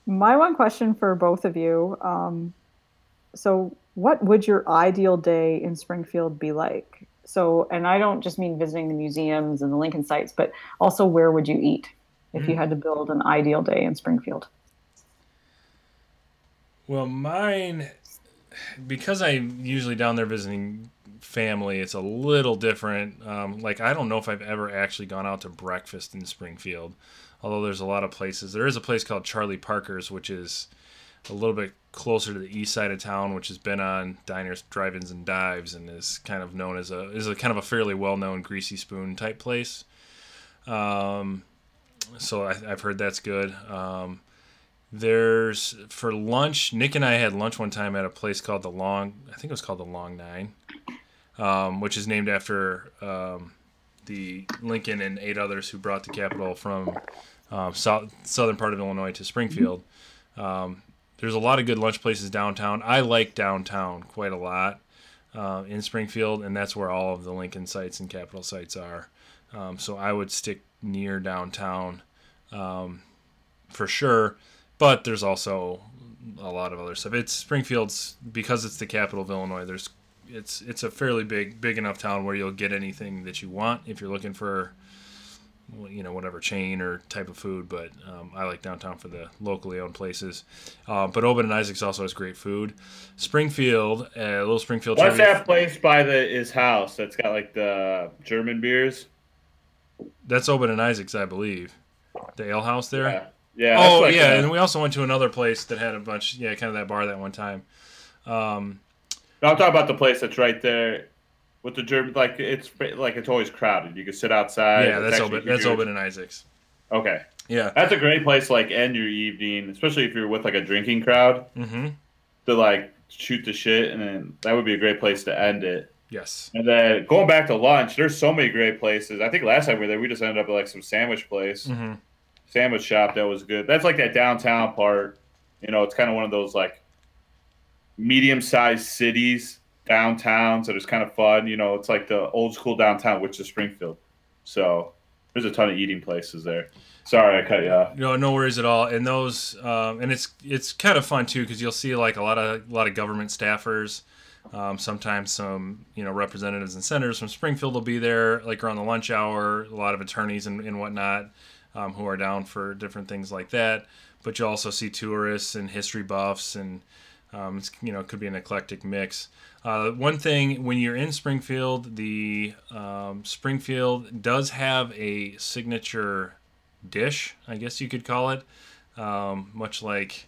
My one question for both of you. Um, so, what would your ideal day in Springfield be like? So, and I don't just mean visiting the museums and the Lincoln sites, but also where would you eat if mm. you had to build an ideal day in Springfield? Well, mine, because I'm usually down there visiting family, it's a little different. Um, like I don't know if I've ever actually gone out to breakfast in Springfield, although there's a lot of places. There is a place called Charlie Parker's, which is a little bit closer to the east side of town, which has been on diners, drive-ins, and dives, and is kind of known as a is a kind of a fairly well-known greasy spoon type place. Um, so I, have heard that's good. Um, there's for lunch. Nick and I had lunch one time at a place called the Long. I think it was called the Long Nine um, which is named after um, the Lincoln and eight others who brought the capital from um, south, southern part of Illinois to Springfield. Um, there's a lot of good lunch places downtown. I like downtown quite a lot uh, in Springfield, and that's where all of the Lincoln sites and capital sites are. Um, so I would stick near downtown um, for sure. But there's also a lot of other stuff. It's Springfield's because it's the capital of Illinois. There's it's it's a fairly big big enough town where you'll get anything that you want if you're looking for you know whatever chain or type of food but um, i like downtown for the locally owned places. Uh, but obed and isaac's also has great food. Springfield uh, little springfield what's that place by the his house that's got like the german beers? That's obed and isaac's i believe. The ale house there? Yeah, yeah oh yeah and we also went to another place that had a bunch yeah kind of that bar that one time. Um, no, I'm talking about the place that's right there with the German. Like it's like it's always crowded. You can sit outside. Yeah, that's open. That's Obed and Isaacs. Okay. Yeah, that's a great place to like end your evening, especially if you're with like a drinking crowd. Mm-hmm. To like shoot the shit, and then that would be a great place to end it. Yes. And then going back to lunch, there's so many great places. I think last time we were there, we just ended up at like some sandwich place, mm-hmm. sandwich shop that was good. That's like that downtown part. You know, it's kind of one of those like medium-sized cities downtown, so it's kind of fun. You know, it's like the old school downtown, which is Springfield. So there's a ton of eating places there. Sorry, I cut you off. No, no worries at all. And those, um, and it's it's kind of fun too because you'll see like a lot of a lot of government staffers. Um, sometimes some you know representatives and senators from Springfield will be there, like around the lunch hour. A lot of attorneys and, and whatnot um, who are down for different things like that. But you also see tourists and history buffs and um, you know it could be an eclectic mix. Uh, one thing when you're in Springfield, the um, Springfield does have a signature dish, I guess you could call it, um, much like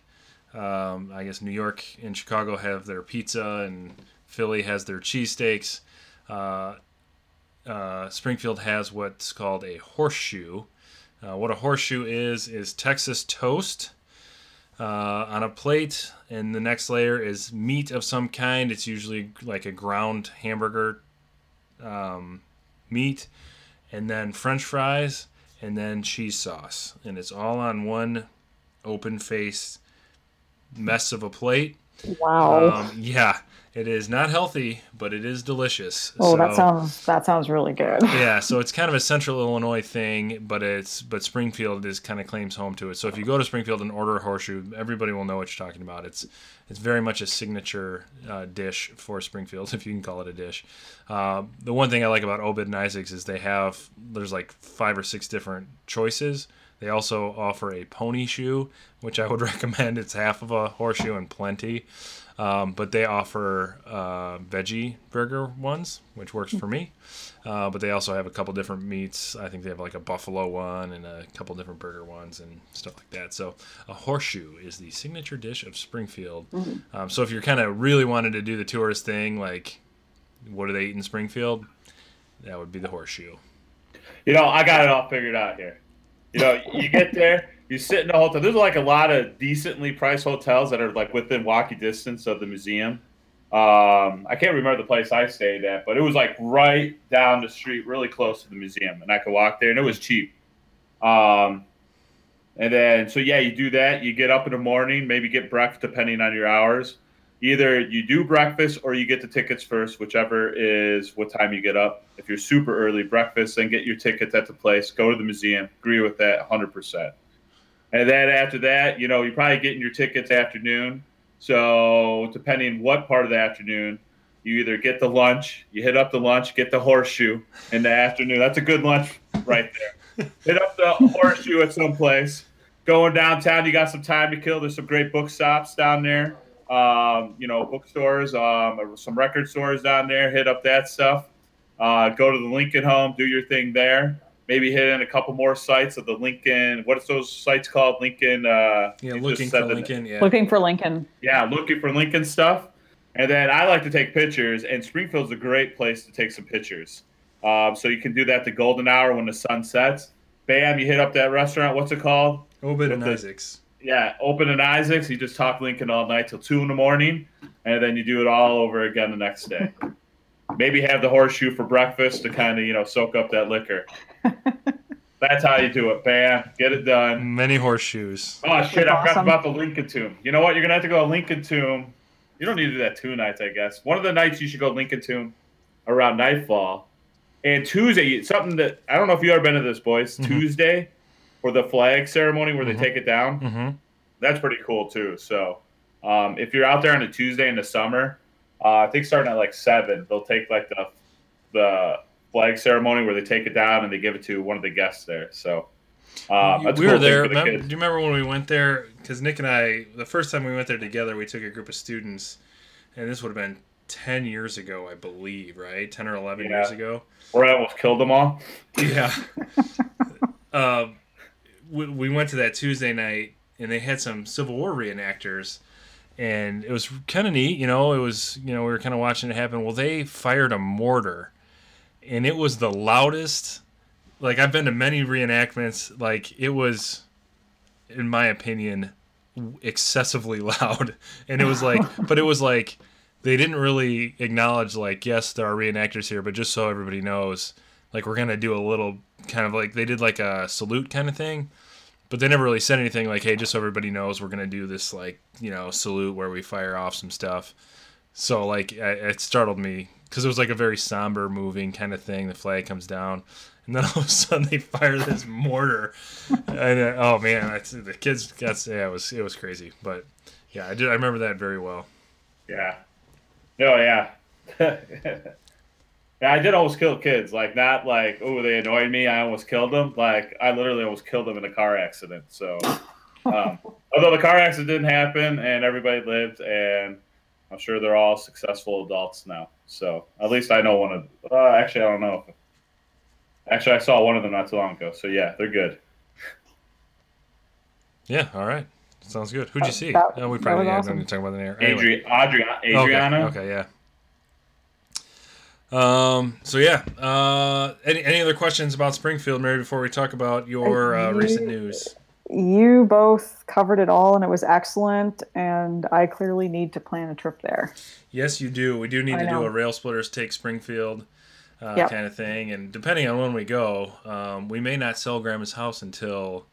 um, I guess New York and Chicago have their pizza and Philly has their cheesesteaks. Uh, uh, Springfield has what's called a horseshoe. Uh, what a horseshoe is is Texas toast uh, on a plate, and the next layer is meat of some kind. It's usually like a ground hamburger um, meat, and then French fries, and then cheese sauce, and it's all on one open faced mess of a plate. Wow. Um, yeah, it is not healthy, but it is delicious. oh, that sounds that sounds really good. yeah, so it's kind of a central Illinois thing, but it's but Springfield is kind of claims home to it. So if you go to Springfield and order a horseshoe, everybody will know what you're talking about. It's it's very much a signature uh, dish for Springfield, if you can call it a dish. Uh, the one thing I like about Obed and Isaacs is they have there's like five or six different choices. They also offer a pony shoe, which I would recommend. It's half of a horseshoe and plenty. Um, but they offer uh, veggie burger ones, which works for me. Uh, but they also have a couple different meats. I think they have like a buffalo one and a couple different burger ones and stuff like that. So a horseshoe is the signature dish of Springfield. Um, so if you're kind of really wanted to do the tourist thing, like what do they eat in Springfield? That would be the horseshoe. You know, I got it all figured out here. You know, you get there, you sit in a hotel. There's like a lot of decently priced hotels that are like within walking distance of the museum. Um, I can't remember the place I stayed at, but it was like right down the street, really close to the museum, and I could walk there, and it was cheap. Um, and then, so yeah, you do that. You get up in the morning, maybe get breakfast, depending on your hours. Either you do breakfast or you get the tickets first, whichever is what time you get up. If you're super early, breakfast, then get your tickets at the place, go to the museum. Agree with that 100%. And then after that, you know, you're probably getting your tickets afternoon. So depending what part of the afternoon, you either get the lunch, you hit up the lunch, get the horseshoe in the afternoon. That's a good lunch right there. hit up the horseshoe at some place. Going downtown, you got some time to kill. There's some great book stops down there. Um, you know, bookstores, um, some record stores down there. Hit up that stuff. Uh, go to the Lincoln Home, do your thing there. Maybe hit in a couple more sites of the Lincoln. What's those sites called? Lincoln. Uh, Yeah, looking for Lincoln. Yeah. Looking for Lincoln. yeah, looking for Lincoln stuff. And then I like to take pictures, and Springfield's a great place to take some pictures. Um, so you can do that the golden hour when the sun sets. Bam, you hit up that restaurant. What's it called? Open and With the- Isaacs. Yeah, Open and Isaacs. You just talk Lincoln all night till two in the morning, and then you do it all over again the next day. Maybe have the horseshoe for breakfast to kind of you know soak up that liquor. That's how you do it. Bam, get it done. Many horseshoes. Oh shit! I forgot awesome. about the Lincoln Tomb. You know what? You're gonna have to go to Lincoln Tomb. You don't need to do that two nights, I guess. One of the nights you should go Lincoln Tomb around nightfall, and Tuesday something that I don't know if you ever been to this, boys. Tuesday for the flag ceremony where they take it down. hmm That's pretty cool too. So um, if you're out there on a Tuesday in the summer, uh, I think starting at like seven, they'll take like the the flag ceremony where they take it down and they give it to one of the guests there. So. Um, that's we cool were there. the remember- do you remember when we went there? Because Nick and I, the first time we went there together, we took a group of students, and this would have been ten years ago, I believe, right? Ten or eleven Yeah. years ago. Where I almost killed them all. Yeah. um, we, we went to that Tuesday night, and they had some Civil War reenactors, and it was kind of neat. You know, it was you know we were kind of watching it happen. Well, they fired a mortar, and it was the loudest. Like I've been to many reenactments. Like it was, in my opinion, excessively loud, and it was like, but it was like they didn't really acknowledge like yes there are reenactors here but just so everybody knows like we're gonna do a little kind of like they did like a salute kind of thing but they never really said anything like hey just so everybody knows we're gonna do this like you know salute where we fire off some stuff so like I, it startled me because it was like a very somber moving kind of thing the flag comes down and then all of a sudden they fire this mortar and uh, oh man that's, the kids got yeah it was it was crazy but yeah i did i remember that very well Yeah. No, yeah. yeah, I did almost kill kids. Like, not like, oh, they annoyed me. I almost killed them. Like, I literally almost killed them in a car accident. So, um, although the car accident didn't happen and everybody lived, and I'm sure they're all successful adults now. So, at least I know one of. Uh, actually, I don't know. Actually, I saw one of them not too long ago. So, yeah, they're good. Yeah, all right. Sounds good. Who'd you see? that- oh, we probably was yeah, awesome. don't need to talk about the name. Anyway. Adri- Adri- Adriana. Okay, okay, yeah. Um. So yeah. Uh. Any any other questions about Springfield, Mary? Before we talk about your uh, recent news. you both covered it all and it was excellent. And I clearly need to plan a trip there. Yes, you do. We do need I to do a Rail Splitters Take Springfield uh, Yep. kind of thing. And depending on when we go, um, we may not sell Grandma's house until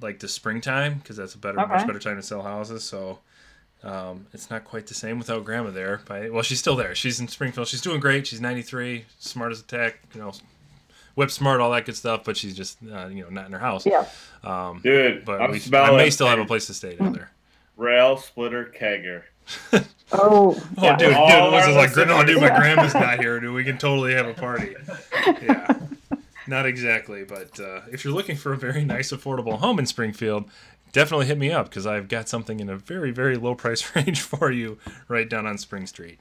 like the springtime because that's a better, much better time to sell houses. So um, it's not quite the same without Grandma there. By, well, she's still there. She's in Springfield. She's doing great. She's 93, smart as a tack, you know, whip smart, all that good stuff. But she's just, uh, you know, not in her house. Yeah. Dude, But I'm we, I may still have a place to stay down there. rail splitter kegger. Oh, Oh, yeah. dude, dude, All this our like, no, dude, my grandma's not here, dude. We can totally have a party. Yeah, not exactly, but uh, if you're looking for a very nice, affordable home in Springfield, definitely hit me up because I've got something in a very, very low price range for you right down on Spring Street.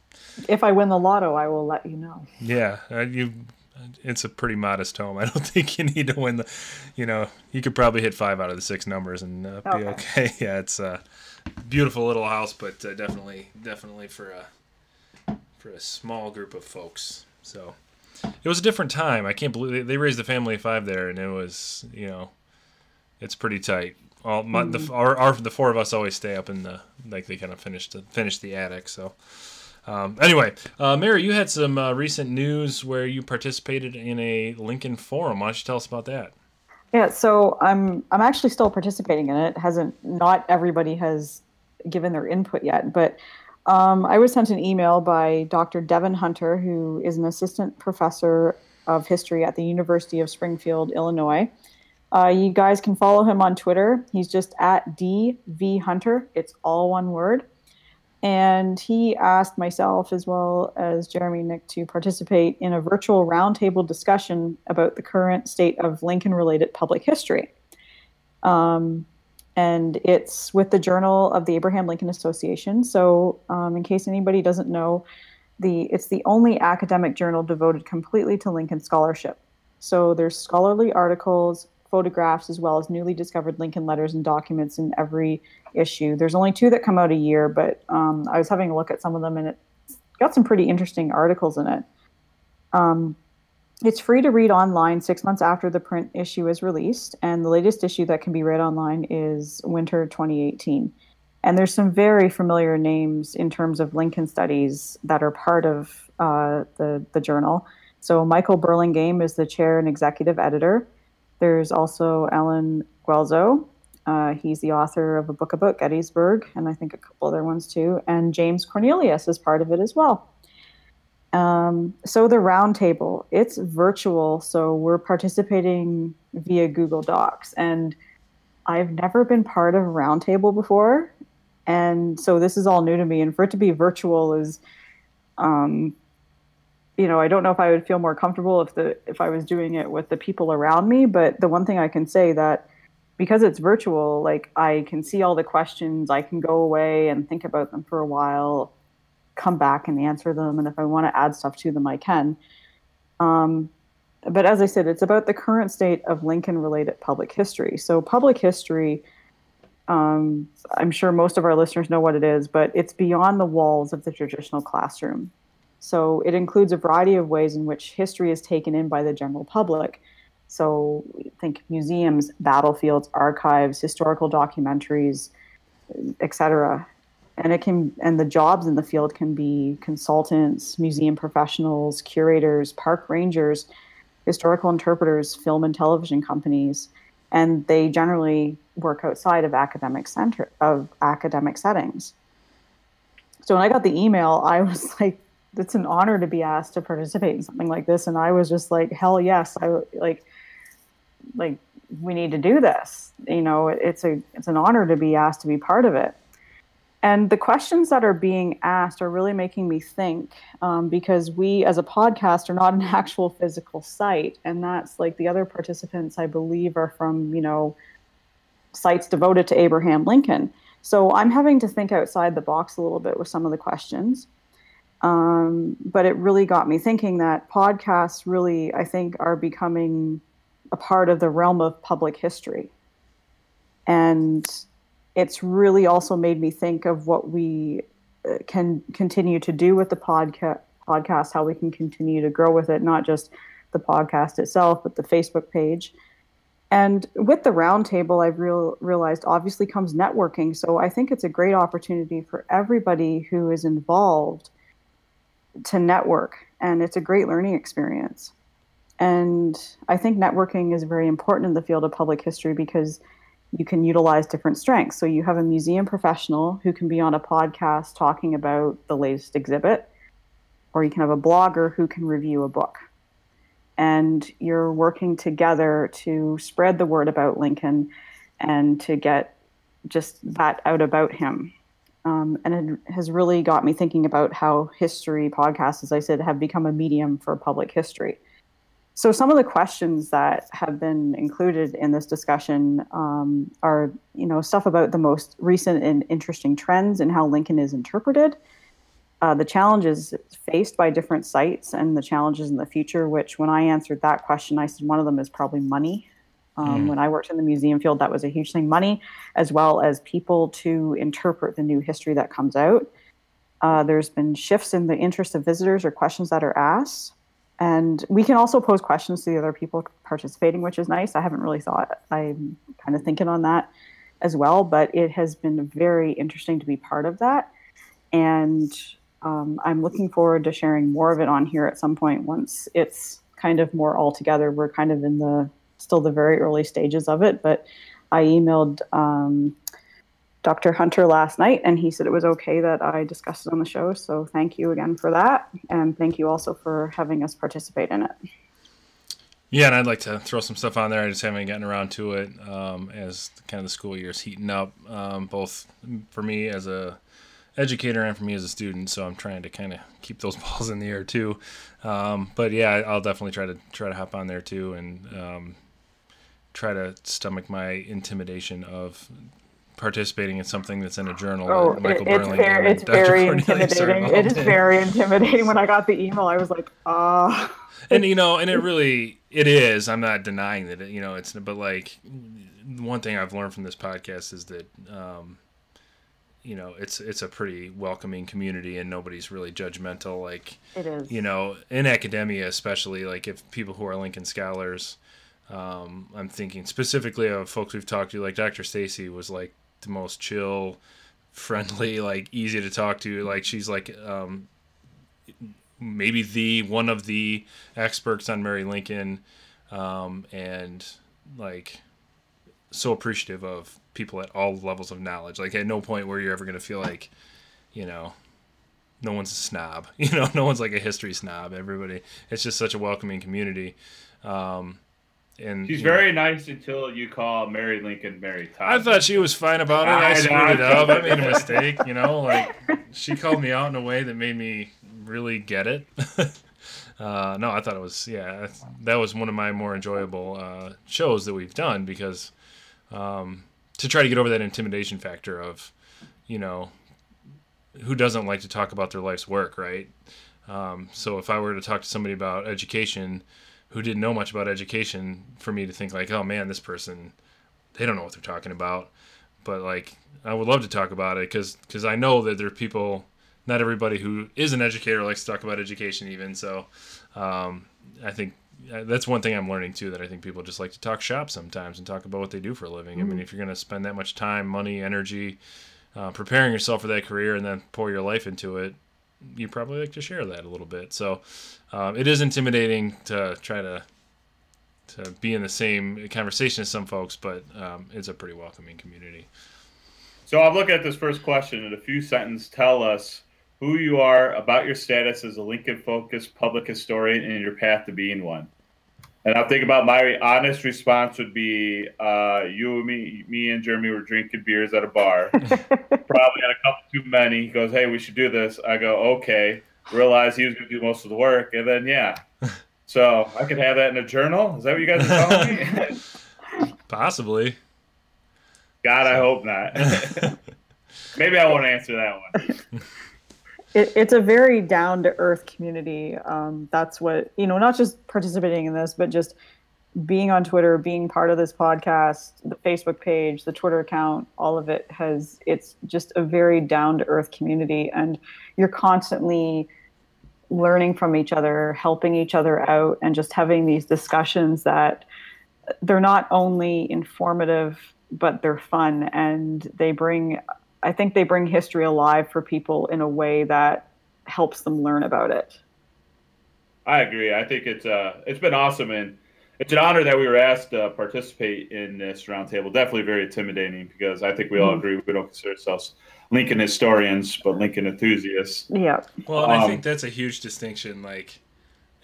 If I win the lotto, I will let you know. Yeah, uh, you. It's a pretty modest home. I don't think you need to win the. You know, you could probably hit five out of the six numbers and uh, be Okay. okay. Yeah, it's a beautiful little house, but uh, definitely, definitely for a for a small group of folks. So it was a different time. I can't believe they, they raised the family of five there, and it was you know, it's pretty tight. All my, the our, our the four of us always stay up in the like they kind of finished the finish the attic. So um, anyway, uh, Mary, you had some uh, recent news where you participated in a Lincoln forum. Why don't you tell us about that? Yeah, so I'm I'm actually still participating in it. Hasn't not everybody has given their input yet, but um, I was sent an email by Dr. Devin Hunter, who is an assistant professor of history at the University of Springfield, Illinois. Uh, you guys can follow him on Twitter. He's just at DV Hunter. It's all one word. And he asked myself, as well as Jeremy Nick, to participate in a virtual roundtable discussion about the current state of Lincoln related public history. Um, and it's with the Journal of the Abraham Lincoln Association. So, um, in case anybody doesn't know, the it's the only academic journal devoted completely to Lincoln scholarship. So there's scholarly articles, photographs, as well as newly discovered Lincoln letters and documents in every issue. There's only two that come out a year, but um, I was having a look at some of them, and it's got some pretty interesting articles in it. Um, it's free to read online six months after the print issue is released, and the latest issue that can be read online is Winter 2018. And there's some very familiar names in terms of Lincoln studies that are part of uh, the, the journal. So Michael Burlingame is the chair and executive editor. There's also Allen Guelzo. Uh, he's the author of a book about Gettysburg, and I think a couple other ones too. And James Cornelius is part of it as well. Um, so the roundtable, it's virtual, so we're participating via Google Docs, and I've never been part of a roundtable before, and so this is all new to me. And for it to be virtual is, um, you know, I don't know if I would feel more comfortable if the if I was doing it with the people around me. But the one thing I can say that because it's virtual, like I can see all the questions, I can go away and think about them for a while come back and answer them and if i want to add stuff to them i can um, but as i said it's about the current state of lincoln related public history so public history um, i'm sure most of our listeners know what it is but it's beyond the walls of the traditional classroom so it includes a variety of ways in which history is taken in by the general public. So think museums battlefields archives historical documentaries etc and it can and the jobs in the field can be consultants museum professionals curators park rangers historical interpreters film and television companies. And they generally work outside of academic center of academic settings. So when i got the email i was like it's an honor to be asked to participate in something like this and i was just like hell yes i like like we need to do this you know it's a it's an honor to be asked to be part of it and the questions that are being asked are really making me think um, because we, as a podcast, are not an actual physical site. And that's like the other participants, I believe, are from, you know, sites devoted to Abraham Lincoln. So I'm having to think outside the box a little bit with some of the questions. Um, but it really got me thinking that podcasts really, I think, are becoming a part of the realm of public history. And it's really also made me think of what we uh, can continue to do with the podca- podcast, how we can continue to grow with it, not just the podcast itself, but the Facebook page. And with the roundtable, I've real, realized obviously comes networking. So I think it's a great opportunity for everybody who is involved to network, and it's a great learning experience. And I think networking is very important in the field of public history because you can utilize different strengths. So you have a museum professional who can be on a podcast talking about the latest exhibit, or you can have a blogger who can review a book. And you're working together to spread the word about Lincoln and to get just that out about him. Um, and it has really got me thinking about how history podcasts, as I said, have become a medium for public history. So some of the questions that have been included in this discussion um, are, you know, stuff about the most recent and interesting trends and how Lincoln is interpreted, uh, the challenges faced by different sites, and the challenges in the future. Which, when I answered that question, I said one of them is probably money. Um, mm. When I worked in the museum field, that was a huge thing: money, as well as people to interpret the new history that comes out. Uh, there's been shifts in the interest of visitors or questions that are asked. And we can also pose questions to the other people participating, which is nice. I haven't really thought, I'm kind of thinking on that as well, but it has been very interesting to be part of that. And um, I'm looking forward to sharing more of it on here at some point once it's kind of more all together. We're kind of in the still the very early stages of it, but I emailed um, Dr. Hunter last night, and he said it was okay that I discussed it on the show. So thank you again for that, and thank you also for having us participate in it. Yeah, and I'd like to throw some stuff on there. I just haven't gotten around to it um, as kind of the school year is heating up, um, both for me as a educator and for me as a student. So I'm trying to kind of keep those balls in the air too. Um, but yeah, I'll definitely try to try to hop on there too and um, try to stomach my intimidation of participating in something that's in a journal. Oh, Michael it, it's very, it's very intimidating. It is very intimidating. When I got the email, I was like, ah. And you know, and it really it is. I'm not denying that. It, you know, it's but like one thing I've learned from this podcast is that. Um, you know it's it's a pretty welcoming community and nobody's really judgmental like it is you know in academia especially like if people who are lincoln scholars um, i'm thinking specifically of folks we've talked to like dr stacy was like the most chill, friendly, like easy to talk to. Like she's like um, maybe the one of the experts on Mary Lincoln, um, and like so appreciative of people at all levels of knowledge. Like at no point where you're ever gonna feel like, you know, no one's a snob. You know, no one's like a history snob. Everybody, it's just such a welcoming community. Um, and she's very know, nice until you call Mary Lincoln Mary Todd. I thought she was fine about it. I, I screwed it up. I made a mistake. You know, like she called me out in a way that made me really get it. uh, no, I thought it was yeah. That was one of my more enjoyable uh, shows that we've done because um, to try to get over that intimidation factor of you know who doesn't like to talk about their life's work, right? Um, so if I were to talk to somebody about education who didn't know much about education for me to think like, oh man, this person, they don't know what they're talking about. But like, I would love to talk about it because because I know that there are people. Not everybody who is an educator likes to talk about education, even. So, um, I think uh, that's one thing I'm learning too. That I think people just like to talk shop sometimes and talk about what they do for a living. Mm-hmm. I mean, mm-hmm. if you're going to spend that much time, money, energy, uh, preparing yourself for that career, and then pour your life into it, you probably like to share that a little bit. So um, it is intimidating to try to to be in the same conversation as some folks, but um, it's a pretty welcoming community. So I'll look at this first question in a few sentences. Tell us who you are, about your status as a Lincoln-focused public historian, and your path to being one. And I think about my honest response would be, uh, you and me, me and Jeremy were drinking beers at a bar, probably had a couple too many. He goes, "Hey, we should do this." I go, "Okay." Realize he was going to do most of the work, and then yeah. So I could have that in a journal. Is that what you guys are telling me? Possibly. God, I hope not. Maybe I won't answer that one it, it's a very down to earth community. Um, that's what you know, not just participating in this, but just being on Twitter, being part of this podcast, the Facebook page, the Twitter account, all of it has it's just a very down to earth community, and you're constantly learning from each other, helping each other out, and just having these discussions that they're not only informative but they're fun and they bring I think they bring history alive for people in a way that helps them learn about it. I agree. I think it's uh it's been awesome and it's an honor that we were asked to participate in this roundtable. Definitely very intimidating because I think we all Mhm. agree we don't consider ourselves Lincoln historians, but Lincoln enthusiasts. Yeah. Well, and I Um, think that's a huge distinction. Like,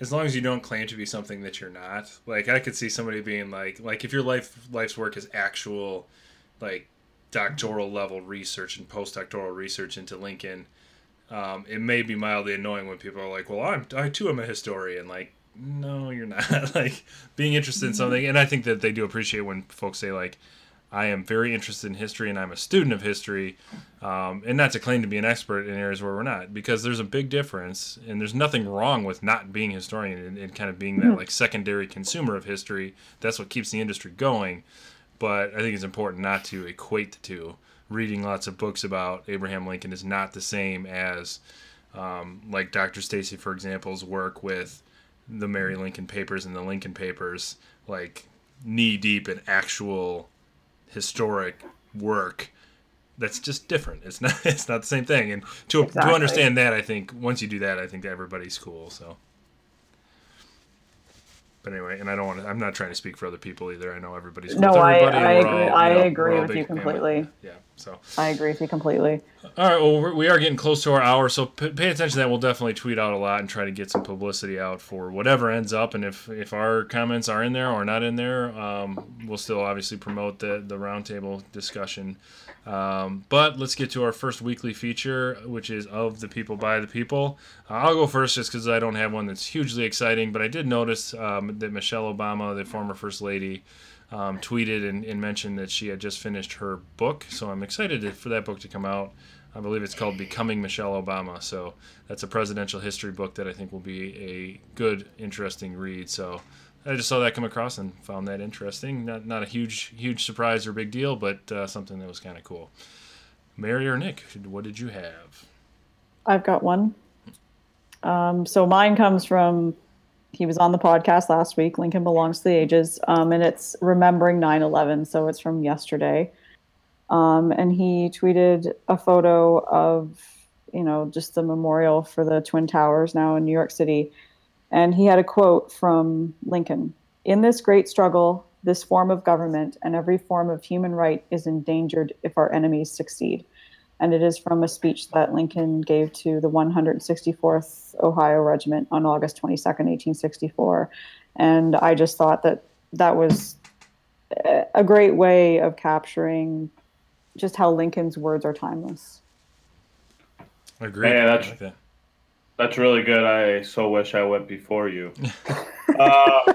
as long as you don't claim to be something that you're not. Like, I could see somebody being like, like if your life life's work is actual, like, doctoral level research and postdoctoral research into Lincoln, um, it may be mildly annoying when people are like, "Well, I'm I too am a historian." Like, no, you're not. like, being interested in something, and I think that they do appreciate when folks say like. I am very interested in history and I'm a student of history, um, and not to claim to be an expert in areas where we're not, because there's a big difference, and there's nothing wrong with not being a historian and, and kind of being that like secondary consumer of history. That's what keeps the industry going. But I think it's important not to equate the two. Reading lots of books about Abraham Lincoln is not the same as, um, like Dr. Stacy, for example's work with the Mary Lincoln Papers and the Lincoln Papers, like knee deep in actual historic work that's just different it's not it's not the same thing and to Exactly. to understand that i think once you do that i think everybody's cool so but anyway and i don't want to i'm not trying to speak for other people either i know everybody's No, with I- everybody, I and we're agree- all, I you know, agree with big you family. completely. yeah so I agree with you completely. all right, well, we're- we are getting close to our hour, so p- pay attention to that. We'll definitely tweet out a lot and try to get some publicity out for whatever ends up. And if, if our comments are in there or not in there, um, we'll still obviously promote the, the roundtable discussion. Um, but let's get to our first weekly feature, which is Of the People, by the People. I'll go first just because I don't have one that's hugely exciting, but I did notice um, that Michelle Obama, the former First Lady, um, tweeted and, and mentioned that she had just finished her book. So I'm excited to, for that book to come out. I believe it's called Becoming Michelle Obama. So that's a presidential history book that I think will be a good, interesting read. So I just saw that come across and found that interesting. Not not a huge huge surprise or big deal, but uh, something that was kind of cool. Mary or Nick, what did you have? I've got one. Um, so mine comes from, he was on the podcast last week, Lincoln Belongs to the Ages, um, and it's Remembering 9 11. So it's from yesterday. Um, and he tweeted a photo of, you know, just the memorial for the Twin Towers now in New York City. And he had a quote from Lincoln In this great struggle, this form of government and every form of human right is endangered if our enemies succeed and it is from a speech that Lincoln gave to the 164th Ohio Regiment on August 22nd, 1864. And I just thought that that was a- a great way of capturing just how Lincoln's words are timeless. Agreed. Yeah, I that's- like that. That's really good. I so wish I went before you. uh,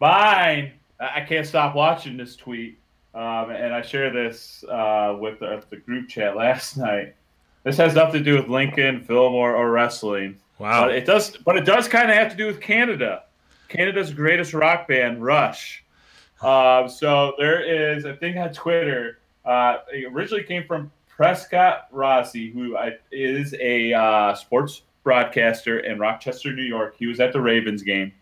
mine, I I can't stop watching this tweet, um, and I shared this uh, with the, the group chat last night. This has nothing to do with Lincoln, Fillmore, or wrestling. Wow. But it does, but it does kind of have to do with Canada. Canada's greatest rock band, Rush. Um, so there is a thing on Twitter. Uh, it originally came from Prescott Rossi, who I, is a uh, sports broadcaster in Rochester, New York. He was at the Ravens game,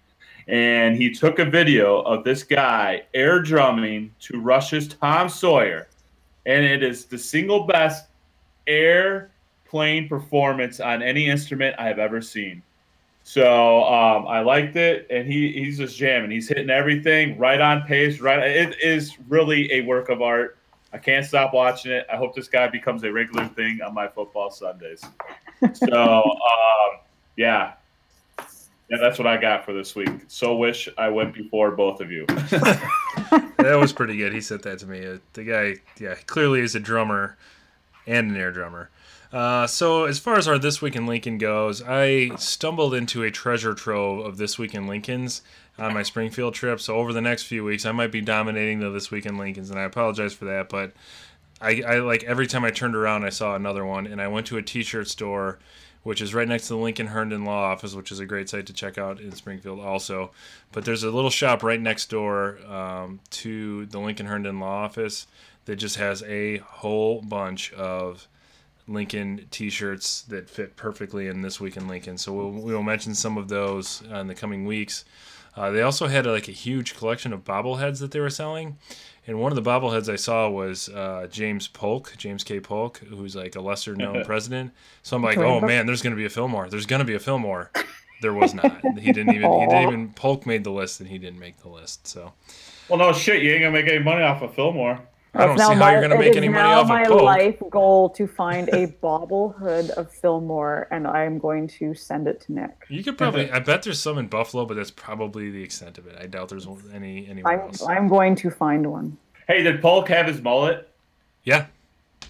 and he took a video of this guy air drumming to Rush's Tom Sawyer, and it is the single best air playing performance on any instrument I have ever seen. So um, I liked it, and he he's just jamming. He's hitting everything right on pace. Right, it is really a work of art. I can't stop watching it. I hope this guy becomes a regular thing on my football Sundays. So um, yeah, yeah, that's what I got for this week. So wish I went before both of you. that was pretty good. He sent that to me. Uh, the guy, yeah, clearly is a drummer and an air drummer. Uh, so as far as our this week in Lincoln goes, I stumbled into a treasure trove of this week in Lincolns on my Springfield trip. So over the next few weeks, I might be dominating the this week in Lincolns, and I apologize for that. But I, I like every time I turned around, I saw another one, and I went to a T-shirt store. Which is right next to the Lincoln Herndon Law Office, which is a great site to check out in Springfield, also. But there's a little shop right next door um, to the Lincoln Herndon Law Office that just has a whole bunch of Lincoln T-shirts that fit perfectly in this week in Lincoln. So we'll, we'll mention some of those in the coming weeks. Uh, they also had like a huge collection of bobbleheads that they were selling, and one of the bobbleheads I saw was uh, James Polk, James K. Polk, who's like a lesser known president. So I'm like, oh man, there's gonna be a Fillmore. There's gonna be a Fillmore. There was not. He didn't even. He didn't even. Polk made the list, and he didn't make the list. So Well, no shit. You ain't gonna make any money off of Fillmore. I don't Now see how my- you're gonna make any money now off my of Polk. life goal to find a bobblehead of Fillmore, and I'm going to send it to Nick. You could probably. I bet there's some in Buffalo, but that's probably the extent of it. I doubt there's any anywhere I'm, else. I'm going to find one. Hey, did Polk have his mullet Yeah,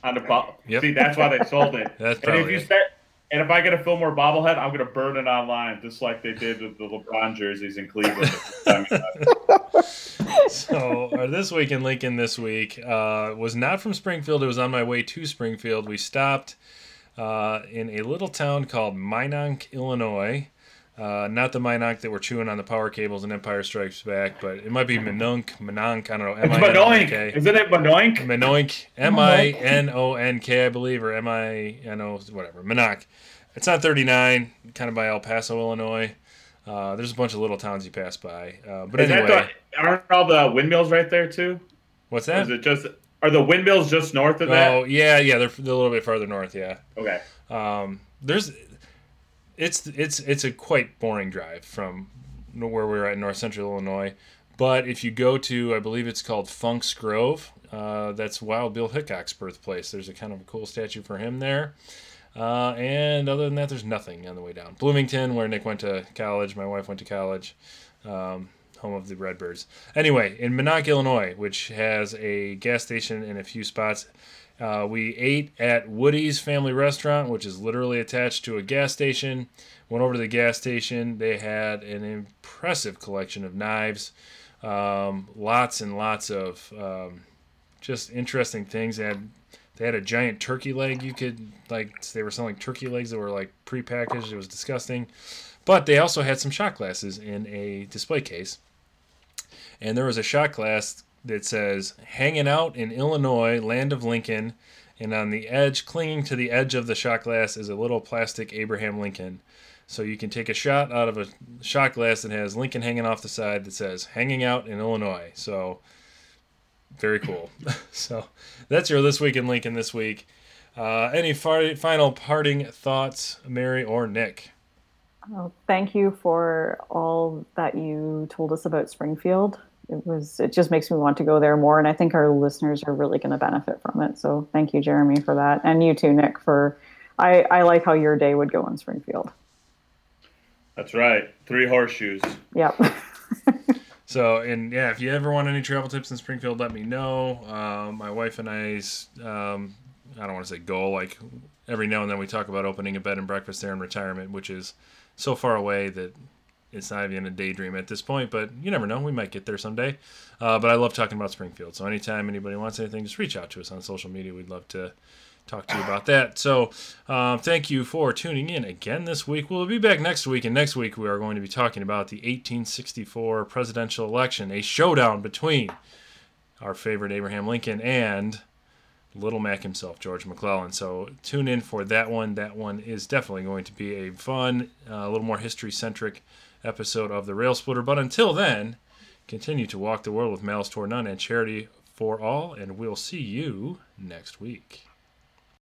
on the bo- Yep. See, that's why they sold it. That's and if you it. start, and if I get a Fillmore bobblehead, I'm gonna burn it online, just like they did with the LeBron jerseys in Cleveland. So uh, this week in Lincoln this week uh, was not from Springfield. It was on my way to Springfield. We stopped uh, in a little town called Minonk, Illinois. Uh, not the Minonk that were chewing on the power cables in Empire Strikes Back, but it might be Minonk, Minonk. I don't know. it's Manoink. M-I-N-O-N-K. Isn't it Manoink? Minoink, M I N O N K, I believe, or M I N O, whatever. Minonk. It's on 39, kind of by El Paso, Illinois. Uh, there's a bunch of little towns you pass by. Uh, but Is anyway, that the, aren't all the windmills right there too? what's Or that? is it just are the windmills just north of that? Oh, yeah, yeah, they're, they're a little bit farther north, yeah. Okay. Um, there's, it's it's it's a quite boring drive from where we're at in North Central Illinois. But if you go to, I believe it's called Funk's Grove. Uh, that's Wild Bill Hickok's birthplace. There's a kind of a cool statue for him there. Uh, and other than that, there's nothing on the way down. Bloomington, where Nick went to college, my wife went to college, um, home of the Redbirds. Anyway, in Minonk, Illinois, which has a gas station and a few spots, uh, we ate at Woody's Family Restaurant, which is literally attached to a gas station. Went over to the gas station. They had an impressive collection of knives, um, lots and lots of um, just interesting things. They had they had a giant turkey leg. You could like they were selling turkey legs that were like prepackaged. It was disgusting. But they also had some shot glasses in a display case. And there was a shot glass that says "Hanging out in Illinois, land of Lincoln," and on the edge, clinging to the edge of the shot glass, is a little plastic Abraham Lincoln. So you can take a shot out of a shot glass that has Lincoln hanging off the side that says "Hanging out in Illinois." So very cool. so that's your this week in Lincoln this week. Uh, any far- final parting thoughts, Mary or Nick? Well, thank you for all that you told us about Springfield. It was it just makes me want to go there more, and I think our listeners are really going to benefit from it. So thank you, Jeremy, for that, and you too, Nick. For I I like how your day would go in Springfield. That's right. Three horseshoes. Yep. So, and yeah, if you ever want any travel tips in Springfield, let me know. Um, my wife and I's, um, I don't want to say goal, like every now and then we talk about opening a bed and breakfast there in retirement, which is so far away that it's not even a daydream at this point, but you never know. We might get there someday. Uh, but I love talking about Springfield. So, anytime anybody wants anything, just reach out to us on social media. We'd love to talk to you about that. So, um, thank you for tuning in again this week. We'll be back next week, and next week we are going to be talking about the 1864 presidential election, a showdown between our favorite Abraham Lincoln and Little Mac himself, George McClellan. So, tune in for that one. That one is definitely going to be a fun, uh, a little more history centric episode of the Rail Splitter. But until then, continue to walk the world with malice toward none and charity for all, and we'll see you next week.